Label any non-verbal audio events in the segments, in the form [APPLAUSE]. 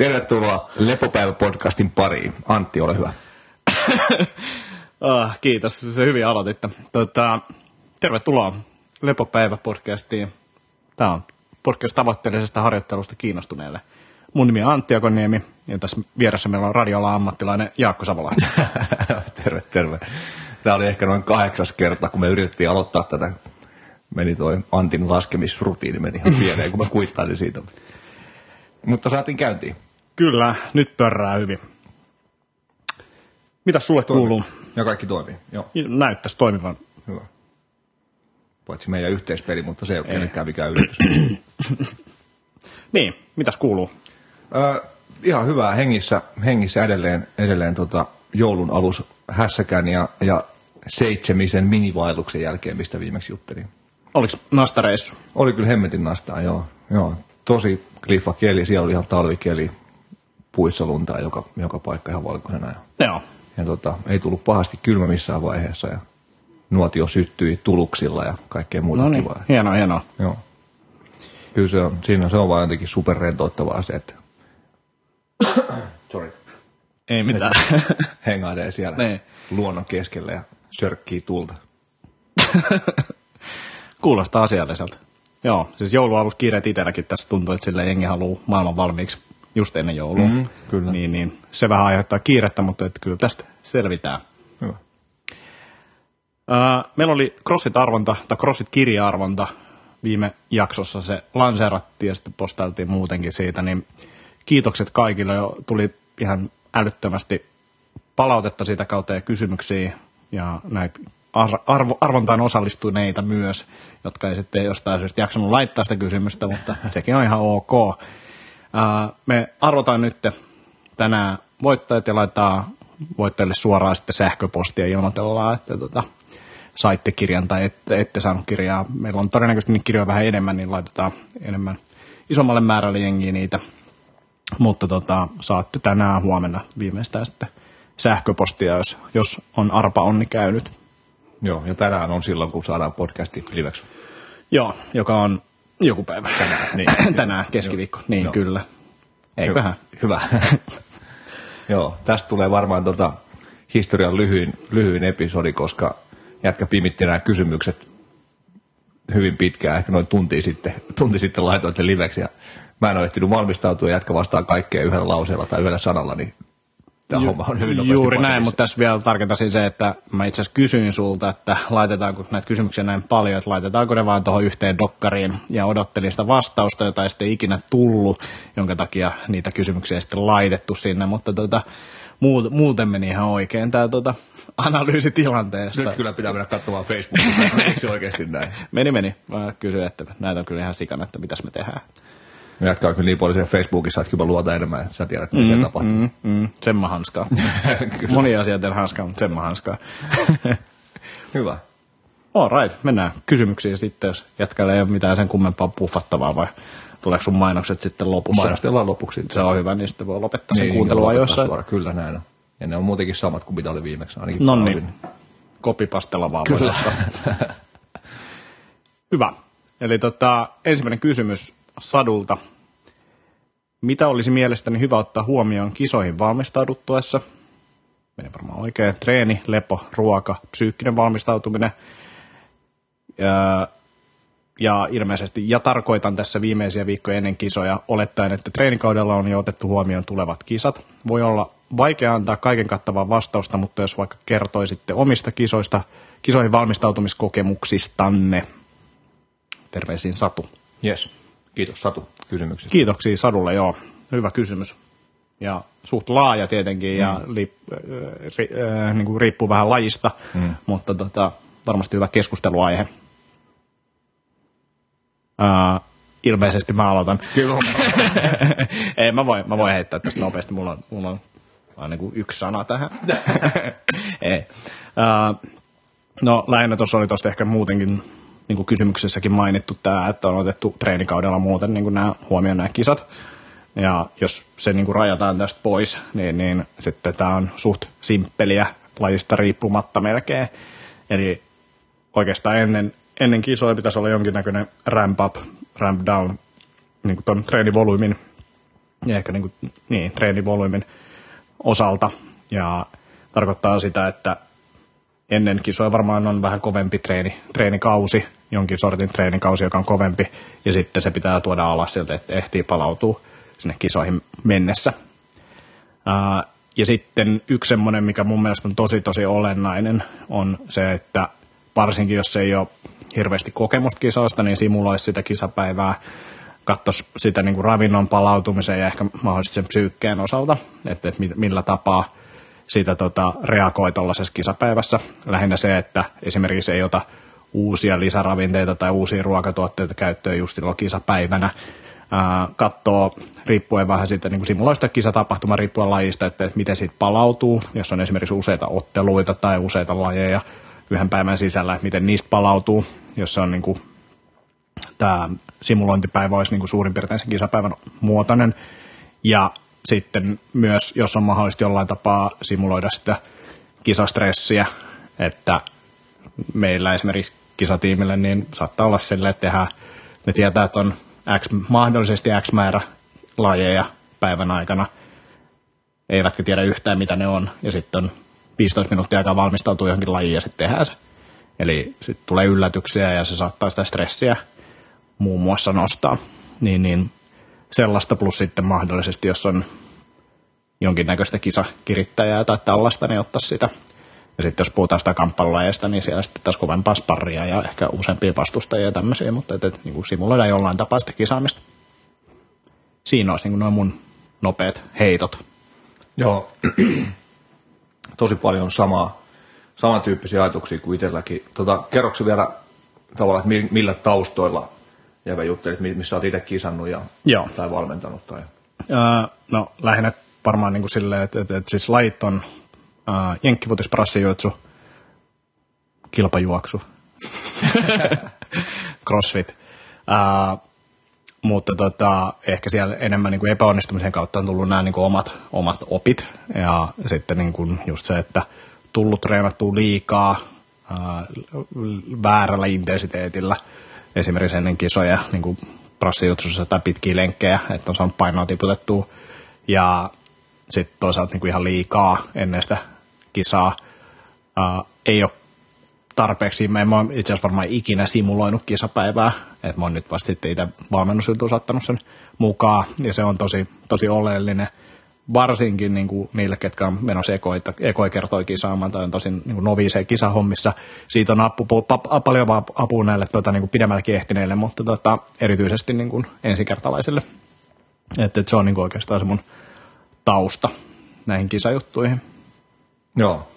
Tervetuloa Lepopäivä-podcastin pariin. Antti, ole hyvä. oh, [LAUGHS] kiitos, se hyvin aloititte. Tota, tervetuloa Lepopäivä-podcastiin. Tämä on podcast tavoitteellisesta harjoittelusta kiinnostuneelle. Mun nimi on Antti Akoniemi ja tässä vieressä meillä on radiolla ammattilainen Jaakko Savola. [LAUGHS] terve, terve. Tämä oli ehkä noin kahdeksas kerta, kun me yritettiin aloittaa tätä. Meni toi Antin laskemisrutiini, meni ihan pieleen, kun mä kuittailin siitä. Mutta saatiin käyntiin. Kyllä, nyt pörrää hyvin. Mitä sulle toimii. kuuluu? Ja kaikki toimii, joo. Näyttäisi toimivan. Hyvä. Paitsi meidän yhteispeli, mutta se ei ole kenenkään mikään yllätys. [CLEARS THROAT] niin, mitäs kuuluu? Ö, ihan hyvää hengissä, hengissä edelleen, edelleen tota joulun alus hässäkään ja, ja seitsemisen minivaelluksen jälkeen, mistä viimeksi juttelin. Oliko nastareissu? Oli kyllä hemmetin nastaa, joo. joo. Tosi kliffa keli, siellä oli ihan talvikeli, puissa luntaa joka, joka paikka ihan valkoisena. Ja, joo. Ja tota, ei tullut pahasti kylmä missään vaiheessa ja nuotio syttyi tuluksilla ja kaikkea muuta no niin, kivaa. hienoa, hienoa. Joo. Kyllä se on, siinä se on vaan jotenkin superrentouttavaa se, että Sorry. Ei mitään. Hengailee [LAUGHS] siellä ne. Niin. luonnon keskellä ja sörkkii tulta. [LAUGHS] Kuulostaa asialliselta. Joo, siis joulualus kiireet itselläkin tässä tuntuu, että sille jengi haluaa maailman valmiiksi just ennen joulua. Mm, kyllä. Niin, niin, se vähän aiheuttaa kiirettä, mutta että kyllä tästä selvitään. Hyvä. Uh, meillä oli CrossFit-arvonta, tai CrossFit-kirja-arvonta viime jaksossa. Se lanseerattiin ja sitten postailtiin muutenkin siitä, niin kiitokset kaikille. Jo tuli ihan älyttömästi palautetta siitä kautta ja kysymyksiä ja näitä arvo, arvontaan osallistuneita myös, jotka ei sitten jostain syystä jaksanut laittaa sitä kysymystä, mutta sekin on ihan ok. Me arvotaan nyt tänään voittajat ja laitetaan voittajille suoraan sitten sähköpostia ja ilmoitellaan, että tota, saitte kirjan tai ette, ette saanut kirjaa. Meillä on todennäköisesti niitä kirjoja vähän enemmän, niin laitetaan enemmän isommalle määrälle jengiä niitä. Mutta tota, saatte tänään huomenna viimeistään sitten sähköpostia, jos, jos on arpa onni käynyt. Joo, ja tänään on silloin, kun saadaan podcasti liveksi. Joo, joka on joku päivä. Tänään, [LAUGHS] niin. tänään keskiviikko, Joo. niin Joo. kyllä. Eiköhän. Hyvä. hyvä. [LAUGHS] Joo, tästä tulee varmaan tota historian lyhyin, lyhyin episodi, koska jätkä pimitti nämä kysymykset hyvin pitkään, ehkä noin tunti sitten, [LAUGHS] tunti sitten laitoin sen liveksi ja mä en ole ehtinyt valmistautua ja jätkä vastaan kaikkea yhdellä lauseella tai yhdellä sanalla, niin homma on hyvin Juuri näin, mutta tässä vielä tarkentaisin se, että mä itse asiassa kysyin sulta, että laitetaanko näitä kysymyksiä näin paljon, että laitetaanko ne vaan tuohon yhteen dokkariin ja odottelin sitä vastausta, jota ei sitten ikinä tullut, jonka takia niitä kysymyksiä ei sitten laitettu sinne, mutta tota, muuten meni ihan oikein tämä tota, [LAUGHS] analyysi tilanteesta. Nyt kyllä pitää mennä katsomaan Facebookista, eikö se oikeasti näin? [LAUGHS] Meni, meni. Mä kysyin, että näitä on kyllä ihan sikana, että mitäs me tehdään. Me jatkaa kyllä niin paljon siellä Facebookissa, että kyllä luota enemmän, sä tiedät, mitä mm, siellä tapahtuu. Mm, mm, semma hanskaa. [LAUGHS] Monia asioita en hanskaa, mutta semma hanskaa. [LAUGHS] Hyvä. All right, mennään kysymyksiin sitten, jos jätkällä ei ole mitään sen kummempaa puffattavaa vai tuleeko sun mainokset sitten lopussa? Mainostellaan lopuksi. Se on hyvä, niin sitten voi lopettaa sen niin, kuuntelua joissa. Suora. Kyllä näin on. Ja ne on muutenkin samat kuin mitä oli viimeksi. Ainakin no niin, kopipastella vaan voi [LAUGHS] Hyvä. Eli tota, ensimmäinen kysymys Sadulta. Mitä olisi mielestäni hyvä ottaa huomioon kisoihin valmistauduttuessa? Menee varmaan oikein. Treeni, lepo, ruoka, psyykkinen valmistautuminen. Ja, ja ilmeisesti, ja tarkoitan tässä viimeisiä viikkoja ennen kisoja, olettaen, että treenikaudella on jo otettu huomioon tulevat kisat. Voi olla vaikea antaa kaiken kattavaa vastausta, mutta jos vaikka kertoisitte omista kisoista, kisoihin valmistautumiskokemuksistanne. Terveisiin Satu. Yes. Kiitos Satu kysymyksestä. Kiitoksia Sadulle, joo. Hyvä kysymys. Ja suht laaja tietenkin mm. ja li, ri, äh, niin kuin riippuu vähän lajista, mm. mutta tota, varmasti hyvä keskusteluaihe. Äh, ilmeisesti mä aloitan. Kyllä. [LAUGHS] Ei, mä voin, mä voin heittää tästä nopeasti. Mulla on, mulla on aina kuin yksi sana tähän. [LAUGHS] Ei. Uh, no lähinnä tuossa oli tuosta ehkä muutenkin niin kuin kysymyksessäkin mainittu tämä, että on otettu treenikaudella muuten niin kuin nämä, huomioon nämä kisat. Ja jos se niin kuin rajataan tästä pois, niin, niin sitten tämä on suht simppeliä lajista riippumatta melkein. Eli oikeastaan ennen, ennen kisoja pitäisi olla jonkinnäköinen ramp up, ramp down, niin kuin tuon treenivolyymin ja ehkä niin, kuin, niin treenivolyymin osalta. Ja tarkoittaa sitä, että ennen kisoja varmaan on vähän kovempi treeni, treenikausi, jonkin sortin treenikausi, joka on kovempi, ja sitten se pitää tuoda alas sieltä, että ehtii palautua sinne kisoihin mennessä. Ja sitten yksi semmoinen, mikä mun mielestä on tosi tosi olennainen, on se, että varsinkin jos ei ole hirveästi kokemusta kisoista, niin simuloisi sitä kisapäivää, katsoisi sitä niin kuin ravinnon palautumisen ja ehkä mahdollisesti sen psyykkeen osalta, että, että millä tapaa sitä tota, reagoi tuollaisessa kisapäivässä. Lähinnä se, että esimerkiksi ei ota uusia lisäravinteita tai uusia ruokatuotteita käyttöön just silloin kisapäivänä. Ää, katsoo riippuen vähän siitä niin simuloista kisatapahtuma riippuen lajista, että, että miten siitä palautuu, jos on esimerkiksi useita otteluita tai useita lajeja yhden päivän sisällä, että miten niistä palautuu, jos se on niin kuin, tämä simulointipäivä olisi niin kuin suurin piirtein sen kisapäivän muotoinen. Ja sitten myös, jos on mahdollista jollain tapaa simuloida sitä kisastressiä, että meillä esimerkiksi kisatiimille, niin saattaa olla silleen, että tehdään, me tietää, että on X, mahdollisesti X määrä lajeja päivän aikana, eivätkä tiedä yhtään mitä ne on, ja sitten on 15 minuuttia aikaa valmistautua johonkin lajiin ja sitten tehdään se. Eli sitten tulee yllätyksiä ja se saattaa sitä stressiä muun muassa nostaa. Niin, niin sellaista plus sitten mahdollisesti, jos on jonkinnäköistä kisakirittäjää tai tällaista, niin ottaa sitä. Ja sitten jos puhutaan sitä kamppailulajeista, niin siellä sitten taas kovempaa sparria ja ehkä useampia vastustajia ja tämmöisiä, mutta että, että niin kuin simuloidaan jollain tapaa sitä kisaamista. Siinä olisi niin noin mun nopeat heitot. Joo, [CLEARS THROAT] tosi paljon samaa, samantyyppisiä ajatuksia kuin itselläkin. Tota, kerroksä vielä tavallaan, että millä taustoilla Jävä juttelit, missä olet itse kisannut ja, Joo. tai valmentanut? Tai... Öö, no lähinnä varmaan niin kuin silleen, että, että, että siis lajit on äh, jenkkivutis, prassijuotsu, kilpajuoksu, [LAUGHS] crossfit. Äh, mutta tota, ehkä siellä enemmän niin kuin epäonnistumisen kautta on tullut nämä niin kuin omat, omat opit. Ja sitten niin kuin just se, että tullut treenattua liikaa ää, väärällä intensiteetillä – esimerkiksi ennen kisoja niin kuin prassijutsussa tai pitkiä lenkkejä, että on saanut painoa tiputettua. Ja sitten toisaalta niin kuin ihan liikaa ennen sitä kisaa. Uh, ei ole tarpeeksi. Mä en ole itse asiassa varmaan ikinä simuloinut kisapäivää. Et mä oon nyt vasta sitten itse valmennusjuttuun saattanut sen mukaan. Ja se on tosi, tosi oleellinen varsinkin niin kuin niille, ketkä on menossa ekoita, ekoi kertoi kisaamaan tai on tosin niin noviiseen kisahommissa. Siitä on apu, pa, paljon apua näille tuota, niin kuin pidemmälläkin ehtineille, mutta tuota, erityisesti niin kuin ensikertalaisille. Että, että se on niin kuin oikeastaan se mun tausta näihin kisajuttuihin. Joo,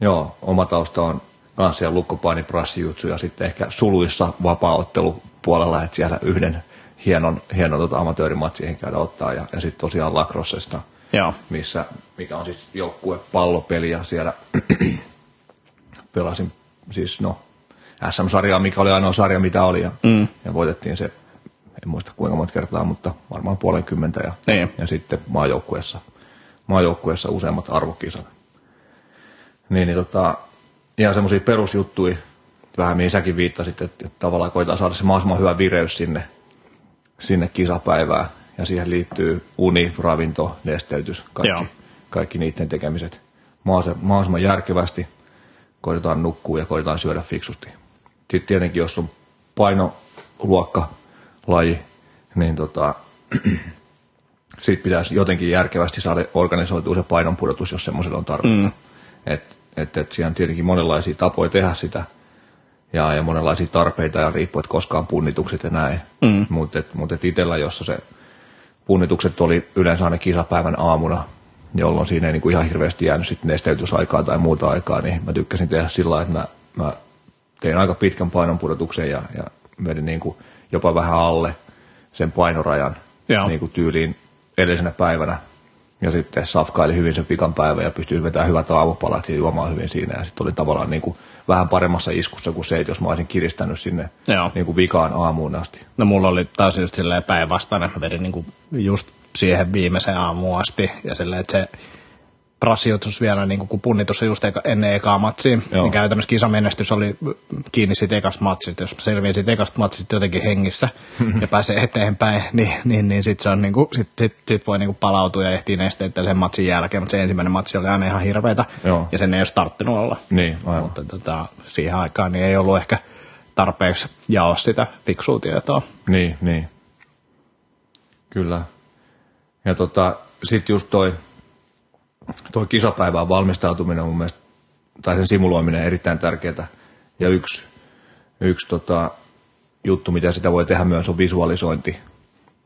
Joo oma tausta on kanssia lukkopaini, prassijutsu ja sitten ehkä suluissa vapaaottelu puolella, että siellä yhden hienon, hienon tota, amatöörimatsiin käydä ottaa ja, ja sitten tosiaan lacrossesta – Joo. Missä, mikä on siis joukkue pallopeli ja siellä [CLEARS THROAT] pelasin siis no SM-sarjaa, mikä oli ainoa sarja, mitä oli ja, mm. ja voitettiin se, en muista kuinka monta kertaa, mutta varmaan puolenkymmentä ja, niin. ja sitten maajoukkueessa, maajoukkueessa useammat arvokisat. Niin, niin tota, ihan semmoisia perusjuttuja, vähän mihin säkin viittasit, että, että tavallaan koetaan saada se mahdollisimman hyvä vireys sinne, sinne kisapäivään ja siihen liittyy uni, ravinto, nesteytys, kaikki, kaikki niiden tekemiset mahdollisimman järkevästi. Koitetaan nukkua ja koitetaan syödä fiksusti. Sitten tietenkin, jos on painoluokka, laji, niin tota, [CLEARS THROAT] sitten pitäisi jotenkin järkevästi saada organisoitua se painonpudotus, jos semmoisella on tarvetta. Mm. Et, et, et siellä on tietenkin monenlaisia tapoja tehdä sitä ja, ja monenlaisia tarpeita ja riippuu, että koskaan punnitukset ja näin. Mm. Mutta mut itsellä, jossa se punnitukset oli yleensä aina kisapäivän aamuna, jolloin siinä ei niin kuin ihan hirveästi jäänyt sitten nesteytysaikaa tai muuta aikaa, niin mä tykkäsin tehdä sillä lailla, että mä, mä tein aika pitkän painonpudotuksen ja, ja vedin niin kuin jopa vähän alle sen painorajan niin kuin tyyliin edellisenä päivänä. Ja sitten safkaili hyvin sen vikan päivän ja pystyi vetämään hyvät aamupalat ja juomaan hyvin siinä. Ja sitten oli tavallaan niin kuin vähän paremmassa iskussa kuin se, että jos mä olisin kiristänyt sinne niin kuin vikaan aamuun asti. No mulla oli taas just silleen päinvastainen, mä vedin niin kuin just siihen viimeiseen aamuun asti ja silleen, että se Brasiotsus vielä, niin kun punnitus just eka, ennen ekaa matsia, Joo. niin käytännössä kisamenestys oli kiinni siitä ekasta matsista. Jos selviää siitä ekasta matsista jotenkin hengissä [LAUGHS] ja pääsee eteenpäin, niin, niin, niin sitten se on niin kuin, sit, sit, sit voi niin kuin palautua ja ehtii nesteitä sen matsin jälkeen, mutta se ensimmäinen matsi oli aina ihan hirveätä Joo. ja sen ei olisi tarttinut olla. Niin, aivan. Mutta tota, siihen aikaan niin ei ollut ehkä tarpeeksi jaoa sitä fiksua tietoa. Niin, niin. Kyllä. Ja tota, sitten just toi, toi kisapäivään valmistautuminen on mun mielestä, tai sen simuloiminen erittäin tärkeää. Ja yksi, yksi tota, juttu, mitä sitä voi tehdä myös, on visualisointi.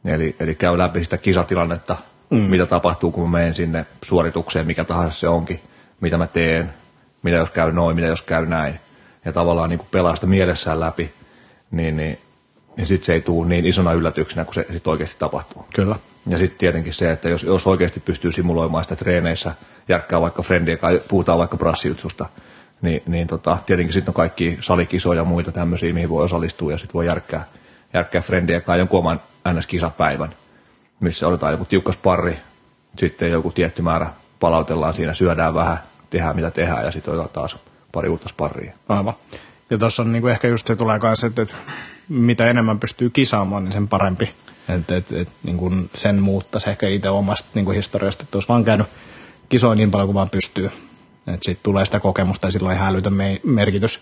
Eli, eli käy läpi sitä kisatilannetta, mm. mitä tapahtuu, kun mä menen sinne suoritukseen, mikä tahansa se onkin, mitä mä teen, mitä jos käy noin, mitä jos käy näin. Ja tavallaan niin pelaa sitä mielessään läpi, niin, niin, niin sitten se ei tule niin isona yllätyksenä, kun se sitten oikeasti tapahtuu. Kyllä. Ja sitten tietenkin se, että jos, jos oikeasti pystyy simuloimaan sitä treeneissä, järkkää vaikka friendiä, kai puhutaan vaikka brassijutsusta, niin, niin tota, tietenkin sitten on kaikki salikisoja ja muita tämmöisiä, mihin voi osallistua ja sitten voi järkkää, järkkää friendiä kai jonkun oman NS-kisapäivän, missä otetaan joku tiukka sparri, sitten joku tietty määrä palautellaan siinä, syödään vähän, tehdään mitä tehdään ja sitten otetaan taas pari uutta sparria. Aivan. Ja tuossa on niinku ehkä just se tulee kanssa, että, että mitä enemmän pystyy kisaamaan, niin sen parempi. Että et, et, niinku sen muuttaisi ehkä itse omasta niinku historiasta, että olisi vaan käynyt kisoin niin paljon kuin vaan pystyy. Että siitä tulee sitä kokemusta ja sillä on ihan älytön me- merkitys.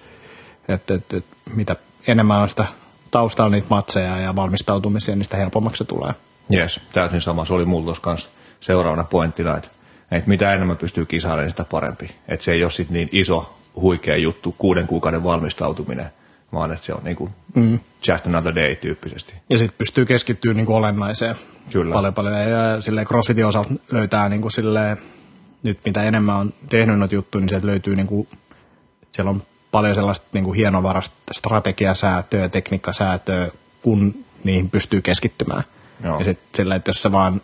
Että et, et, mitä enemmän on sitä taustalla niitä matseja ja valmistautumisia, niin sitä helpommaksi se tulee. Jes, täysin sama. Se oli mulla tuossa kanssa seuraavana pointtina, että, että mitä enemmän pystyy kisailemaan, niin sitä parempi. Että se ei ole sit niin iso, huikea juttu, kuuden kuukauden valmistautuminen, vaan että se on niin kuin mm. just another day tyyppisesti. Ja sitten pystyy keskittymään niin olennaiseen Kyllä. paljon paljon. Ja silleen CrossFitin osalta löytää niin kuin silleen, nyt mitä enemmän on tehnyt noita juttuja, niin sieltä löytyy niin kuin, siellä on paljon sellaista niin kuin hienovarasta strategiasäätöä, tekniikkasäätöä, kun niihin pystyy keskittymään. Joo. Ja sitten silleen, että jos sä vaan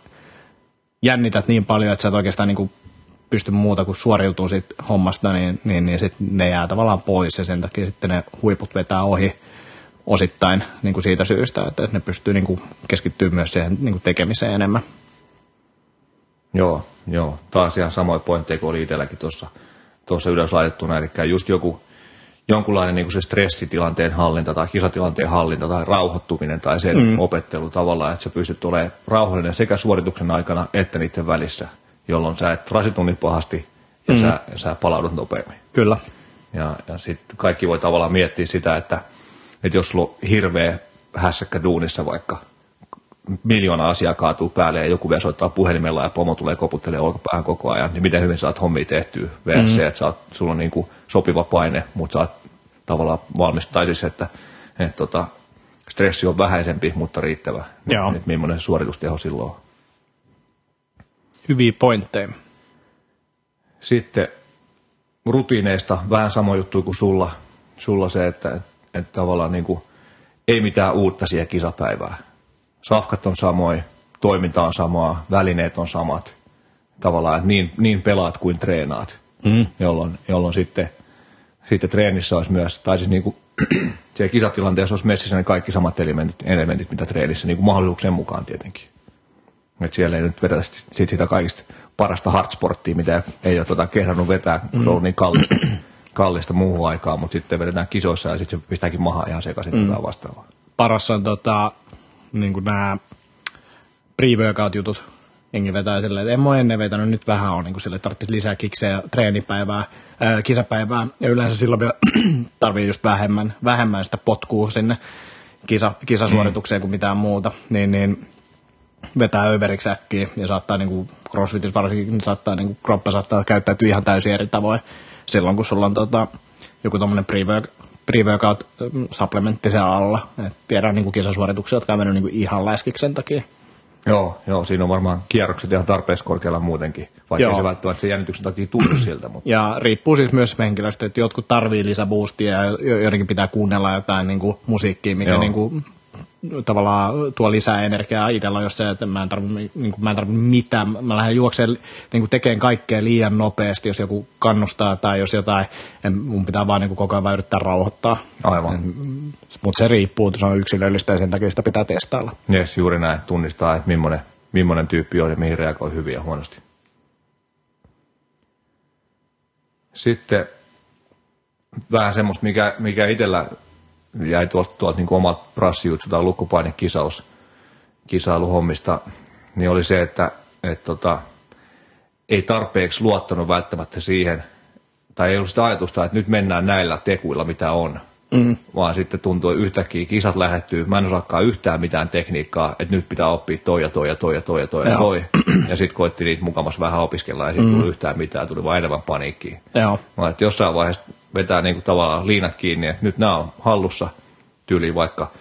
jännität niin paljon, että sä et oikeastaan niin kuin pysty muuta kuin suoriutuu siitä hommasta, niin, niin, niin sit ne jää tavallaan pois ja sen takia sitten ne huiput vetää ohi osittain niin kuin siitä syystä, että ne pystyy niin kuin keskittymään myös siihen niin kuin tekemiseen enemmän. Joo, joo. Taas ihan samoja pointteja kuin oli itselläkin tuossa tuossa ylös laitettuna. Eli just joku, jonkunlainen niin kuin se stressitilanteen hallinta tai kisatilanteen hallinta tai rauhoittuminen tai sen mm. opettelu tavallaan, että sä pystyt olemaan rauhallinen sekä suorituksen aikana että niiden välissä, jolloin sä et rasitu niin pahasti ja mm. sä, sä palaudut nopeammin. Kyllä. Ja, ja sitten kaikki voi tavallaan miettiä sitä, että, että jos sulla on hirveä hässäkkä duunissa vaikka miljoona asiaa kaatuu päälle ja joku vielä soittaa puhelimella ja pomo tulee koputtelemaan olkapäähän koko ajan, niin miten hyvin saat hommia tehtyä versus se, että sä oot, sulla on niin kuin sopiva paine, mutta sä oot tavallaan valmis, tai siis, että, että tota, stressi on vähäisempi, mutta riittävä. Joo. Että millainen suoritusteho silloin on. Hyviä pointteja. Sitten rutiineista vähän sama juttu kuin sulla, sulla se, että, että, tavallaan niin kuin, ei mitään uutta siihen kisapäivään. Safkat on samoin, toiminta on samaa, välineet on samat. Tavallaan, että niin, niin pelaat kuin treenaat, mm. jolloin, jolloin sitten, sitten treenissä olisi myös, tai siis niin kuin, [CLEARS THROAT] siellä kisatilanteessa olisi messissä ne kaikki samat elementit, elementit mitä treenissä, niin kuin mahdollisuuksien mukaan tietenkin. Että siellä ei nyt vedetä sit, sit sitä kaikista parasta hardsporttia, mitä ei ole tota kehdannut vetää, kun mm. se on ollut niin kallista, kallista muuhun aikaan, mutta sitten vedetään kisoissa ja sitten se pistääkin mahaa ihan sekaisin mm. tai vastaavaa. Paras on tota, niin nämä pre-workout-jutut. Jengi vetää silleen, että en mä ennen vetänyt, nyt vähän on niin kuin sille, tarvitsisi lisää kiksejä, treenipäivää, ää, kisapäivää. Ja yleensä silloin vielä [CLEARS THROAT] tarvii just vähemmän, vähemmän sitä potkua sinne kisa, kisasuoritukseen mm. kuin mitään muuta. Niin, niin vetää överiksi äkkiä ja saattaa niin kuin crossfitissä varsinkin, saattaa niin kuin kroppa saattaa käyttäytyä ihan täysin eri tavoin silloin, kun sulla on tota, joku pre-work, pre-workout mm, supplementti siellä alla. Et tiedän niin kuin kisasuorituksia, jotka on mennyt niin kuin ihan läskiksi sen takia. Joo, joo, siinä on varmaan kierrokset ihan tarpeeksi korkealla muutenkin, vaikka Joo. se välttämättä sen jännityksen takia tunnu siltä. Mutta Ja riippuu siis myös henkilöstä, että jotkut tarvii lisäboostia ja jo- joidenkin pitää kuunnella jotain niin kuin musiikkia, mikä Joo. niin kuin, tavallaan tuo lisää energiaa. Itsellä on jos se, että mä en tarvi, niin kuin, mä en tarvi mitään. Mä lähden juokseen niin kuin tekemään kaikkea liian nopeasti, jos joku kannustaa tai jos jotain. En, mun pitää vaan niin kuin, koko ajan yrittää rauhoittaa. aivan, Mutta se riippuu, se on yksilöllistä ja sen takia sitä pitää testailla. yes, juuri näin, tunnistaa, että millainen, millainen tyyppi on ja mihin reagoi hyvin ja huonosti. Sitten vähän semmoista, mikä, mikä itsellä jäi tuolta, tuolta niin omat prassijutsu tai lukkupainekisaus kisailuhommista, niin oli se, että et tota, ei tarpeeksi luottanut välttämättä siihen, tai ei ollut sitä ajatusta, että nyt mennään näillä tekuilla, mitä on. Mm. Vaan sitten tuntui yhtäkkiä, kisat lähettyy, mä en osaakaan yhtään mitään tekniikkaa, että nyt pitää oppia toi ja toi ja toi ja toi ja toi ja toi. Ja sitten koitti niitä mukamassa vähän opiskella ja sitten mm. tuli yhtään mitään, tuli vain enemmän paniikkiin. Joo. Mä että jossain vaiheessa vetää niinku tavallaan liinat kiinni, että nyt nämä on hallussa tyyliin vaikka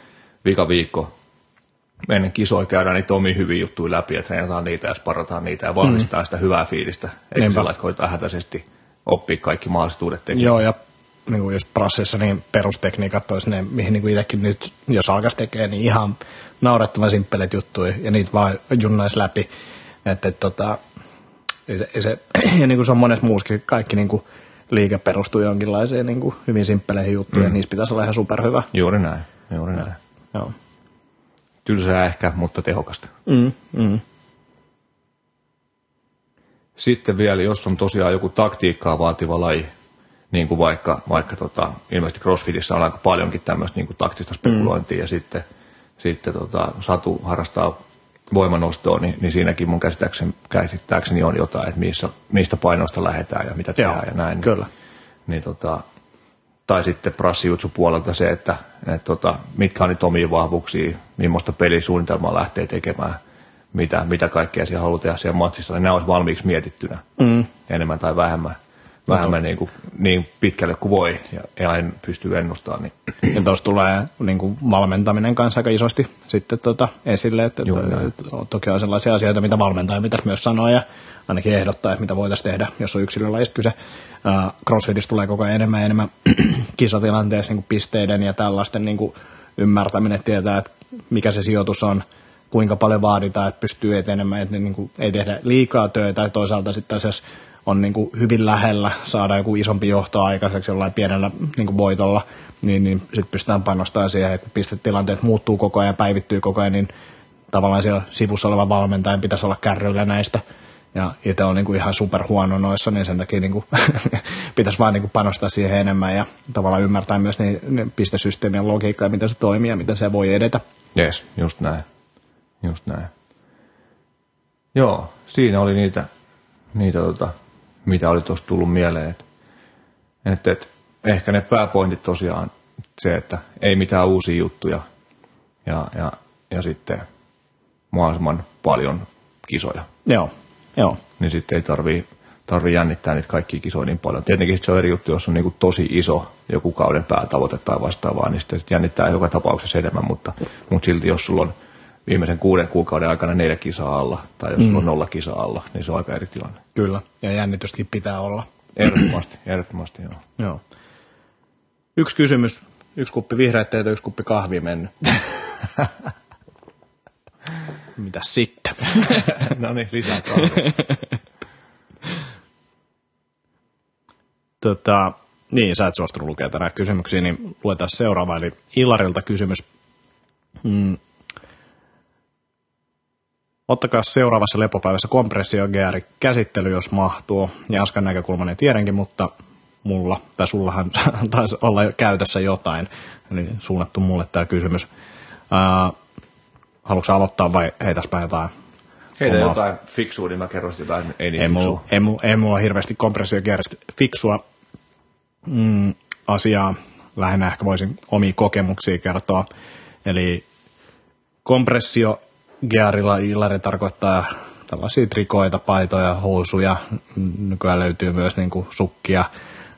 vika viikko ennen kisoja käydään niitä omia hyviä juttuja läpi ja treenataan niitä ja sparataan niitä ja vahvistetaan mm. sitä hyvää fiilistä. Eikä sellaista, koitetaan hätäisesti oppia kaikki mahdolliset uudet. Joo, ja niin kuin just prassissa, niin perustekniikat olisi ne, mihin niin kuin itsekin nyt, jos alkaisi tekee, niin ihan naurettavan simppelet juttuja, ja niitä vaan junnaisi läpi. Että, et, tota, ei se, [CLEARS THROAT] ja niin kuin se on monessa muuskin, kaikki niin kuin liike perustuu jonkinlaiseen niin kuin hyvin simppeleihin juttuihin, mm. ja niissä pitäisi olla ihan superhyvä. Juuri näin, juuri näin. Joo. Tylsää ehkä, mutta tehokasta. Mm, mm. Sitten vielä, jos on tosiaan joku taktiikkaa vaativa laji, niin kuin vaikka, vaikka tota, ilmeisesti CrossFitissä on aika paljonkin tämmöistä niin kuin taktista spekulointia mm. ja sitten, sitten tota, Satu harrastaa voimanostoa, niin, niin siinäkin mun käsittääkseni, käsittääkseni on jotain, että missä, mistä painoista lähdetään ja mitä tehdään ja näin. Kyllä. Niin, tota, tai sitten prassijutsu puolelta se, että et, tota, mitkä on niitä omia vahvuuksia, millaista pelisuunnitelmaa lähtee tekemään, mitä, mitä kaikkea siellä haluaa tehdä siellä matsissa, niin nämä olisi valmiiksi mietittynä mm. enemmän tai vähemmän vähemmän niin, kuin, niin pitkälle kuin voi ja, ja en pysty ennustamaan. Niin. Ja tuossa tulee niin kuin valmentaminen kanssa aika isosti sitten tota, esille, että, Juuri että, että toki on sellaisia asioita, mitä valmentaja pitäisi myös sanoa ja ainakin ehdottaa, että mitä voitaisiin tehdä, jos on yksilölajista kyse. Uh, crossfitissä tulee koko ajan enemmän ja enemmän [CLEARS THROAT] kisatilanteessa niin kuin pisteiden ja tällaisten niin kuin ymmärtäminen, tietää, että mikä se sijoitus on, kuinka paljon vaaditaan, että pystyy etenemään, että niin kuin, ei tehdä liikaa töitä toisaalta sitten asiassa on niin kuin hyvin lähellä saada joku isompi johto aikaiseksi jollain pienellä niin kuin voitolla, niin, niin sitten pystytään panostamaan siihen, että pistetilanteet muuttuu koko ajan, päivittyy koko ajan, niin tavallaan siellä sivussa oleva valmentajan pitäisi olla kärryillä näistä. Ja itse on niin kuin ihan super huono noissa, niin sen takia niin kuin [LAUGHS] pitäisi vaan niin kuin panostaa siihen enemmän ja tavallaan ymmärtää myös niin, niin pistesysteemien logiikkaa ja miten se toimii ja miten se voi edetä. Yes, just näin. Just näin. Joo, siinä oli niitä, niitä tota, mitä oli tuossa tullut mieleen. Että, että, että ehkä ne pääpointit tosiaan se, että ei mitään uusia juttuja ja, ja, ja sitten mahdollisimman paljon kisoja. Joo, joo. Niin sitten ei tarvii, tarvii jännittää niitä kaikkia kisoja niin paljon. Tietenkin se on eri juttu, jos on niin tosi iso joku kauden päätavoite tai vastaavaa, niin sitten jännittää joka tapauksessa enemmän, mutta, mutta silti jos sulla on viimeisen kuuden kuukauden aikana neljä kisaa alla, tai jos mm. on nolla kisaa alla, niin se on aika eri tilanne. Kyllä, ja jännitystäkin pitää olla. Ehdottomasti, [CLEARS THROAT] ehdottomasti joo. joo. Yksi kysymys, yksi kuppi vihreät teitä, yksi kuppi kahvia mennyt. [LAUGHS] Mitä sitten? [LAUGHS] no niin, lisää kahvia. [LAUGHS] tota, niin, sä et suostunut lukea tänään kysymyksiä, niin luetaan seuraava. Eli Ilarilta kysymys. Mm, Ottakaa seuraavassa lepopäivässä kompressiogeari käsittely, jos mahtuu. Jaskan näkökulmanen tiedänkin, mutta mulla, tai sullahan [LAUGHS] taisi olla käytössä jotain, eli suunnattu mulle tämä kysymys. Uh, haluatko aloittaa vai heitäspä jotain? Heitä omaa? jotain fiksua, niin mä kerron jotain ei niin ei mulla, ei, mulla, ei mulla hirveästi kompressiogearista fiksua mm, asiaa. Lähinnä ehkä voisin omia kokemuksia kertoa. Eli kompressio Gearilla Ilari tarkoittaa tällaisia trikoita, paitoja, housuja. Nykyään löytyy myös niin kuin sukkia,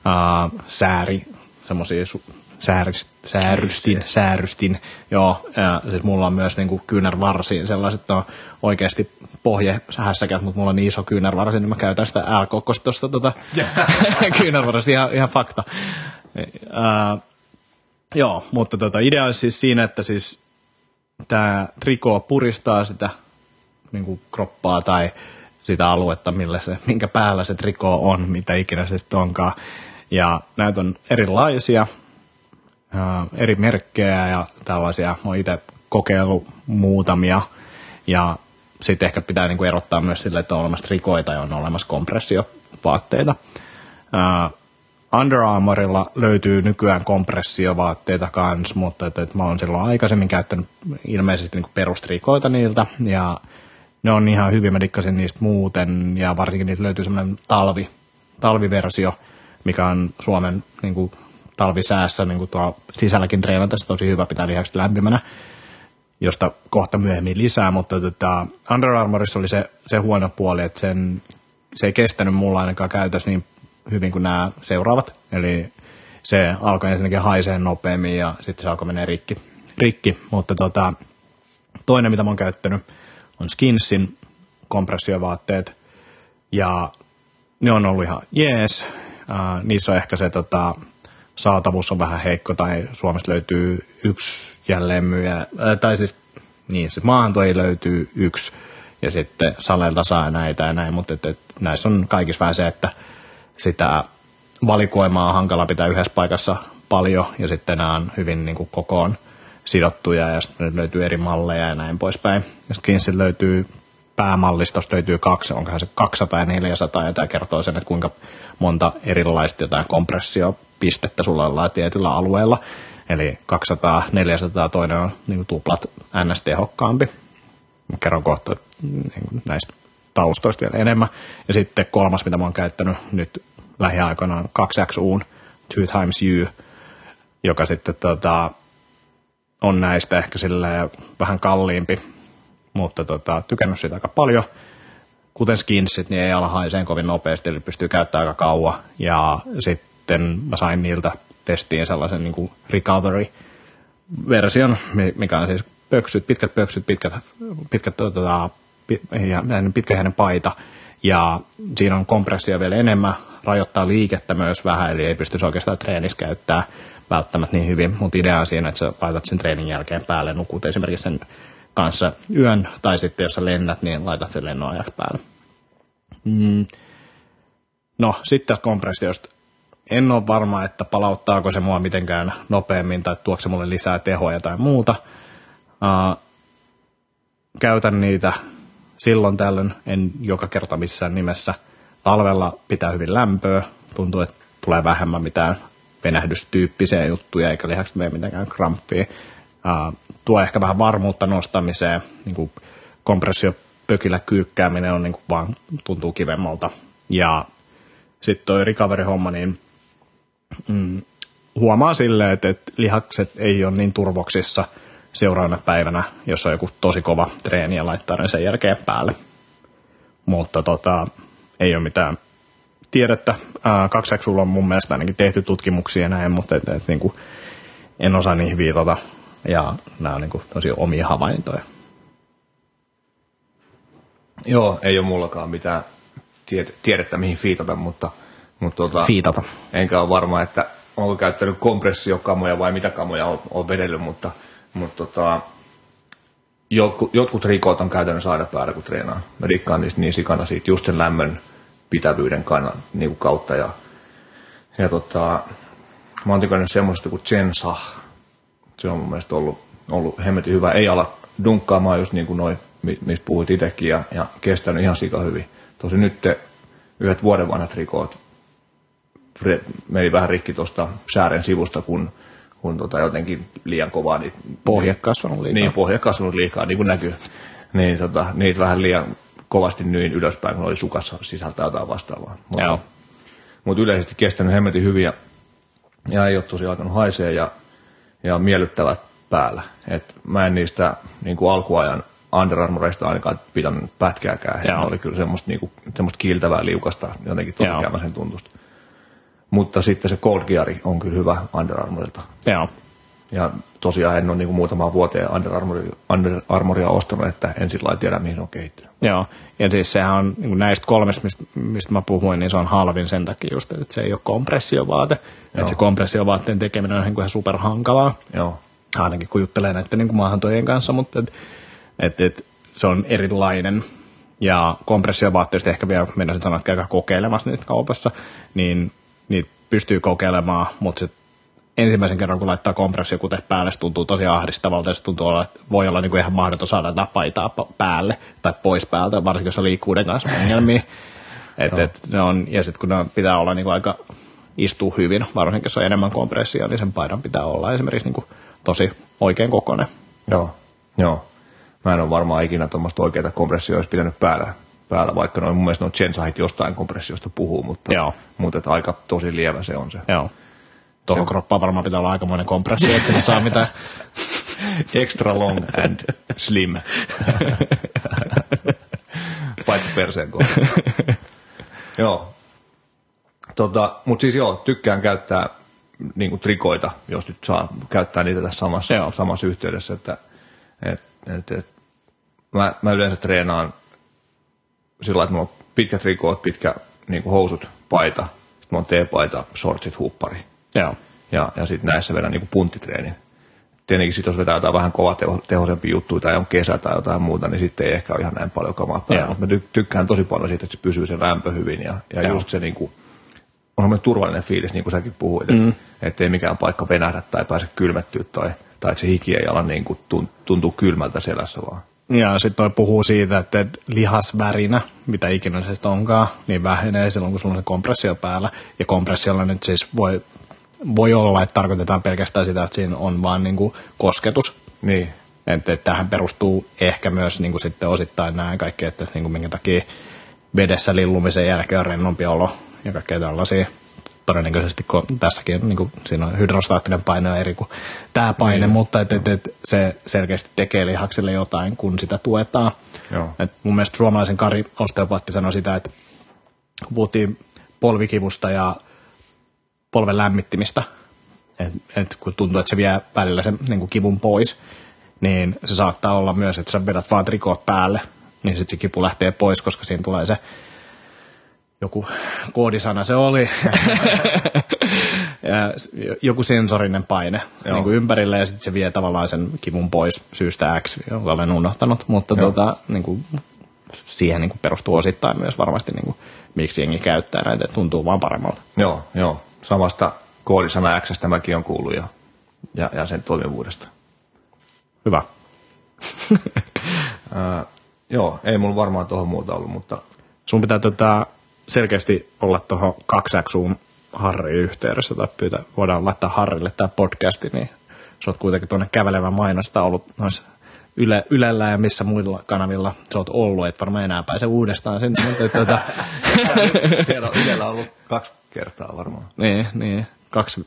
ää, sääri, semmoisia su- säärist, säärystin, säärystin, joo, ja siis mulla on myös niin kyynärvarsiin sellaiset, on oikeasti pohje hässäkät, mutta mulla on niin iso kyynärvarsi, niin mä käytän sitä L-kokkosta tota, [LAUGHS] kyynärvarsi, ihan, ihan fakta. Ää, joo, mutta tota, idea on siis siinä, että siis tämä trikoo puristaa sitä niin kuin kroppaa tai sitä aluetta, millä se, minkä päällä se trikoo on, mitä ikinä se sitten onkaan. Ja näitä on erilaisia, ää, eri merkkejä ja tällaisia. Oon itse kokeillut muutamia. Ja sitten ehkä pitää niinku erottaa myös sille, että on olemassa trikoita ja on olemassa kompressiovaatteita. Ää, Under Armourilla löytyy nykyään kompressiovaatteita kans, mutta et, et mä oon silloin aikaisemmin käyttänyt ilmeisesti niin perustrikoita niiltä. Ja ne on ihan hyvin, mä dikkasin niistä muuten ja varsinkin niitä löytyy semmoinen talvi, talviversio, mikä on Suomen niin kuin, talvisäässä niin kuin tuo sisälläkin treenatessa tosi hyvä pitää lihakset lämpimänä, josta kohta myöhemmin lisää, mutta tota, Under Armourissa oli se, se huono puoli, että sen, se ei kestänyt mulla ainakaan käytössä niin hyvin kuin nämä seuraavat. Eli se alkoi ensinnäkin haisee nopeammin ja sitten se alkoi mennä rikki. rikki. Mutta tota, toinen, mitä mä oon käyttänyt, on Skinsin kompressiovaatteet. Ja ne on ollut ihan jees. Uh, niissä on ehkä se tota, saatavuus on vähän heikko tai Suomessa löytyy yksi jälleenmyyjä, äh, tai siis niin, se maahantoi löytyy yksi ja sitten Salelta saa näitä ja näin, mutta et, et, näissä on kaikissa vähän se, että sitä valikoimaa on hankala pitää yhdessä paikassa paljon ja sitten nämä on hyvin niin kuin kokoon sidottuja ja sitten löytyy eri malleja ja näin poispäin. Ja sitten löytyy päämallistosta löytyy kaksi, onkohan se 200 ja 400 ja tämä kertoo sen, että kuinka monta erilaista jotain kompressiopistettä sulla on tietyllä alueella. Eli 200, 400, toinen on niin tuplat ns. tehokkaampi. Mä kerron kohta niin näistä taustoista vielä enemmän. Ja sitten kolmas, mitä mä oon käyttänyt nyt lähiaikoina on 2XUn Two Times U, joka sitten tota, on näistä ehkä vähän kalliimpi, mutta tota, tykännyt siitä aika paljon. Kuten skinsit, niin ei ala haiseen kovin nopeasti, eli pystyy käyttämään aika kauan. Ja sitten mä sain niiltä testiin sellaisen niin kuin recovery-version, mikä on siis pöksyt, pitkät pöksyt, pitkät, pitkät tota, pitkähäinen paita, ja siinä on kompressio vielä enemmän, rajoittaa liikettä myös vähän, eli ei pystyisi oikeastaan treenissä käyttää välttämättä niin hyvin, mutta idea on siinä, että sä laitat sen treenin jälkeen päälle, nukut esimerkiksi sen kanssa yön, tai sitten jos sä lennät, niin laitat sen lennon ajaksi päälle. Mm. No, sitten kompressiosta. En ole varma, että palauttaako se mua mitenkään nopeammin tai tuokse mulle lisää tehoa tai muuta. Uh, käytän niitä silloin tällöin, en joka kerta missään nimessä. Talvella pitää hyvin lämpöä, tuntuu, että tulee vähemmän mitään venähdystyyppisiä juttuja, eikä lihakset mene mitenkään kramppia. Uh, tuo ehkä vähän varmuutta nostamiseen, niin kuin kompressiopökillä kyykkääminen on niin kuin vaan tuntuu kivemmalta. Ja sitten toi recovery-homma, niin mm, huomaa silleen, että, että lihakset ei ole niin turvoksissa seuraavana päivänä, jos on joku tosi kova treeni ja laittaa ne sen jälkeen päälle. Mutta tota, ei ole mitään tiedettä. Kaksi on mun mielestä ainakin tehty tutkimuksia ja näin, mutta et, et, niin kuin, en osaa niihin viitata. Ja nämä on niin kuin, tosi omia havaintoja. Joo, ei ole mullakaan mitään tiedettä mihin fiitata, mutta, mutta tuota, fiitata. enkä ole varma, että onko käyttänyt kompressiokamoja vai mitä kamoja on, on vedellyt, mutta, mutta tota, jotkut, jotkut rikot on käytännössä aina päällä, kun treenaa. Mä dikkaan niistä niin sikana siitä just sen lämmön pitävyyden kannan, niin kuin kautta. Ja, ja tota, mä oon tykännyt semmoista kuin Chensa. Se on mun mielestä ollut, ollut hemmetin hyvä. Ei ala dunkkaamaan just niin kuin noin, mistä puhuit itsekin, ja, ja kestänyt ihan sika hyvin. Tosi nyt te, yhdet vuoden vanhat rikoot meni vähän rikki tuosta säären sivusta, kun, kun tota jotenkin liian kovaa. Niin, pohja kasvanut liikaa. Niin, pohja kasvanut liikaa, niin kuin näkyy. Niin, tota, niitä vähän liian kovasti nyin ylöspäin, kun oli sukassa sisältä jotain vastaavaa. Mutta, mutta yleisesti kestänyt hemmetin hyviä ja ei ole tosi alkanut haisee ja, ja miellyttävät päällä. Et mä en niistä niin kuin alkuajan Under Armoureista ainakaan pitänyt pätkääkään. Ne oli kyllä semmoista, niin kuin, semmoista kiiltävää liukasta, jotenkin käymäisen tuntusta. Mutta sitten se Cold Gear on kyllä hyvä Under Armourilta. Joo. Ja tosiaan en ole niin muutama vuoteen Under, Armouria, Under Armouria ostanut, että en sillä tiedä, mihin on kehittynyt. Joo, ja siis sehän on niin näistä kolmesta, mistä, mistä mä puhuin, niin se on halvin sen takia just, että se ei ole kompressiovaate. Joo. Että se kompressiovaatteen tekeminen on niin ihan superhankalaa. Joo. Ainakin kun juttelee näiden niin maahantojen kanssa, mutta et, et, et, se on erilainen. Ja kompressiovaatteista ehkä vielä mennään sanoa, että käykää kokeilemassa niitä kaupassa, niin niitä pystyy kokeilemaan, mutta se ensimmäisen kerran, kun laittaa kompressiokute päälle, se tuntuu tosi ahdistavalta ja se tuntuu olla, että voi olla niin kuin ihan mahdoton saada tätä paitaa päälle tai pois päältä, varsinkin jos on liikkuuden kanssa ongelmia. [LAUGHS] Et, et, ne on, ja sitten kun ne pitää olla niin kuin aika istuu hyvin, varsinkin jos on enemmän kompressia, niin sen paidan pitää olla esimerkiksi niin kuin tosi oikein kokoinen. Joo, joo. Mä en ole varmaan ikinä tuommoista oikeaa kompressioa olisi pitänyt päällä, päällä vaikka noin, mun mielestä noin Chensahit jostain kompressiosta puhuu, mutta, Joo. mutta että aika tosi lievä se on se. Joo. Tuohon kroppaan varmaan pitää olla aikamoinen kompressio, että saa mitään. [LAUGHS] Extra long and slim. [LAUGHS] Paitsi perseen kohdalla. joo. Tota, mutta siis joo, tykkään käyttää niin trikoita, jos nyt saa käyttää niitä tässä samassa, Joo. samassa yhteydessä. Että, et, et, et, mä, mä yleensä treenaan sillä että mulla on pitkät trikoot, pitkä niin housut, paita, sitten mulla on T-paita, shortsit, huppari. Joo. Ja, ja sitten näissä vedän niin punttitreeni. Tietenkin sitten jos vetää jotain vähän kovatehoisempi juttuja tai on kesä tai jotain muuta, niin sitten ei ehkä ole ihan näin paljon kamaa päällä. Mutta mä ty- tykkään tosi paljon siitä, että se pysyy se lämpö hyvin ja, ja Joo. just se niin kuin, on semmoinen turvallinen fiilis, niin kuin säkin puhuit, mm. että ei mikään paikka venähdä tai pääse kylmettyä tai, tai että se hiki ei ala niin kuin tun- tuntuu kylmältä selässä vaan. Ja sitten toi puhuu siitä, että lihasvärinä, mitä ikinä se sitten onkaan, niin vähenee silloin, kun sulla on se kompressio päällä. Ja kompressiolla nyt siis voi, voi olla, että tarkoitetaan pelkästään sitä, että siinä on vaan niinku kosketus. Niin, Että, että tähän perustuu ehkä myös niinku sitten osittain nämä kaikki, että niinku minkä takia vedessä lillumisen jälkeen on rennompi olo ja kaikkea tällaisia. Todennäköisesti kun tässäkin niin kuin, siinä on hydrostaattinen paine on eri kuin tämä paine, Niin. mutta et, et, et, se selkeästi tekee lihakselle jotain, kun sitä tuetaan. Joo. Et mun mielestä suomalaisen Kari osteopaatti sanoi sitä, että kun puhuttiin polvikivusta ja polven lämmittimistä, että et kun tuntuu, että se vie välillä sen niin kuin kivun pois, niin se saattaa olla myös, että sä vedät vaan trikoot päälle, niin sitten se kipu lähtee pois, koska siinä tulee se joku koodisana se oli, [LAUGHS] joku sensorinen paine Joo. niin kuin ympärille ja sitten se vie tavallaan sen kivun pois syystä X, jonka olen unohtanut, mutta Joo. tota, niin kuin, siihen niin kuin perustuu osittain myös varmasti, niin kuin, miksi jengi käyttää näitä, että tuntuu vaan paremmalta. joo, joo. Samasta koodisana Xstä mäkin on kuullut ja, ja, ja sen toimivuudesta. Hyvä. [LAUGHS] Ää, joo, ei mulla varmaan tuohon muuta ollut, mutta Sun pitää tota, selkeästi olla tuohon kaksäksuun Harri yhteydessä tai pyytää, voidaan laittaa Harrille tämä podcasti, niin sä oot kuitenkin tuonne kävelevä mainosta ollut noissa Yle, Ylellä ja missä muilla kanavilla sä oot ollut, et varmaan enää pääse uudestaan sinne, mutta [LAUGHS] Tiedä, Ylellä on ollut kaksi kertaa varmaan. niin, niin, kaksi,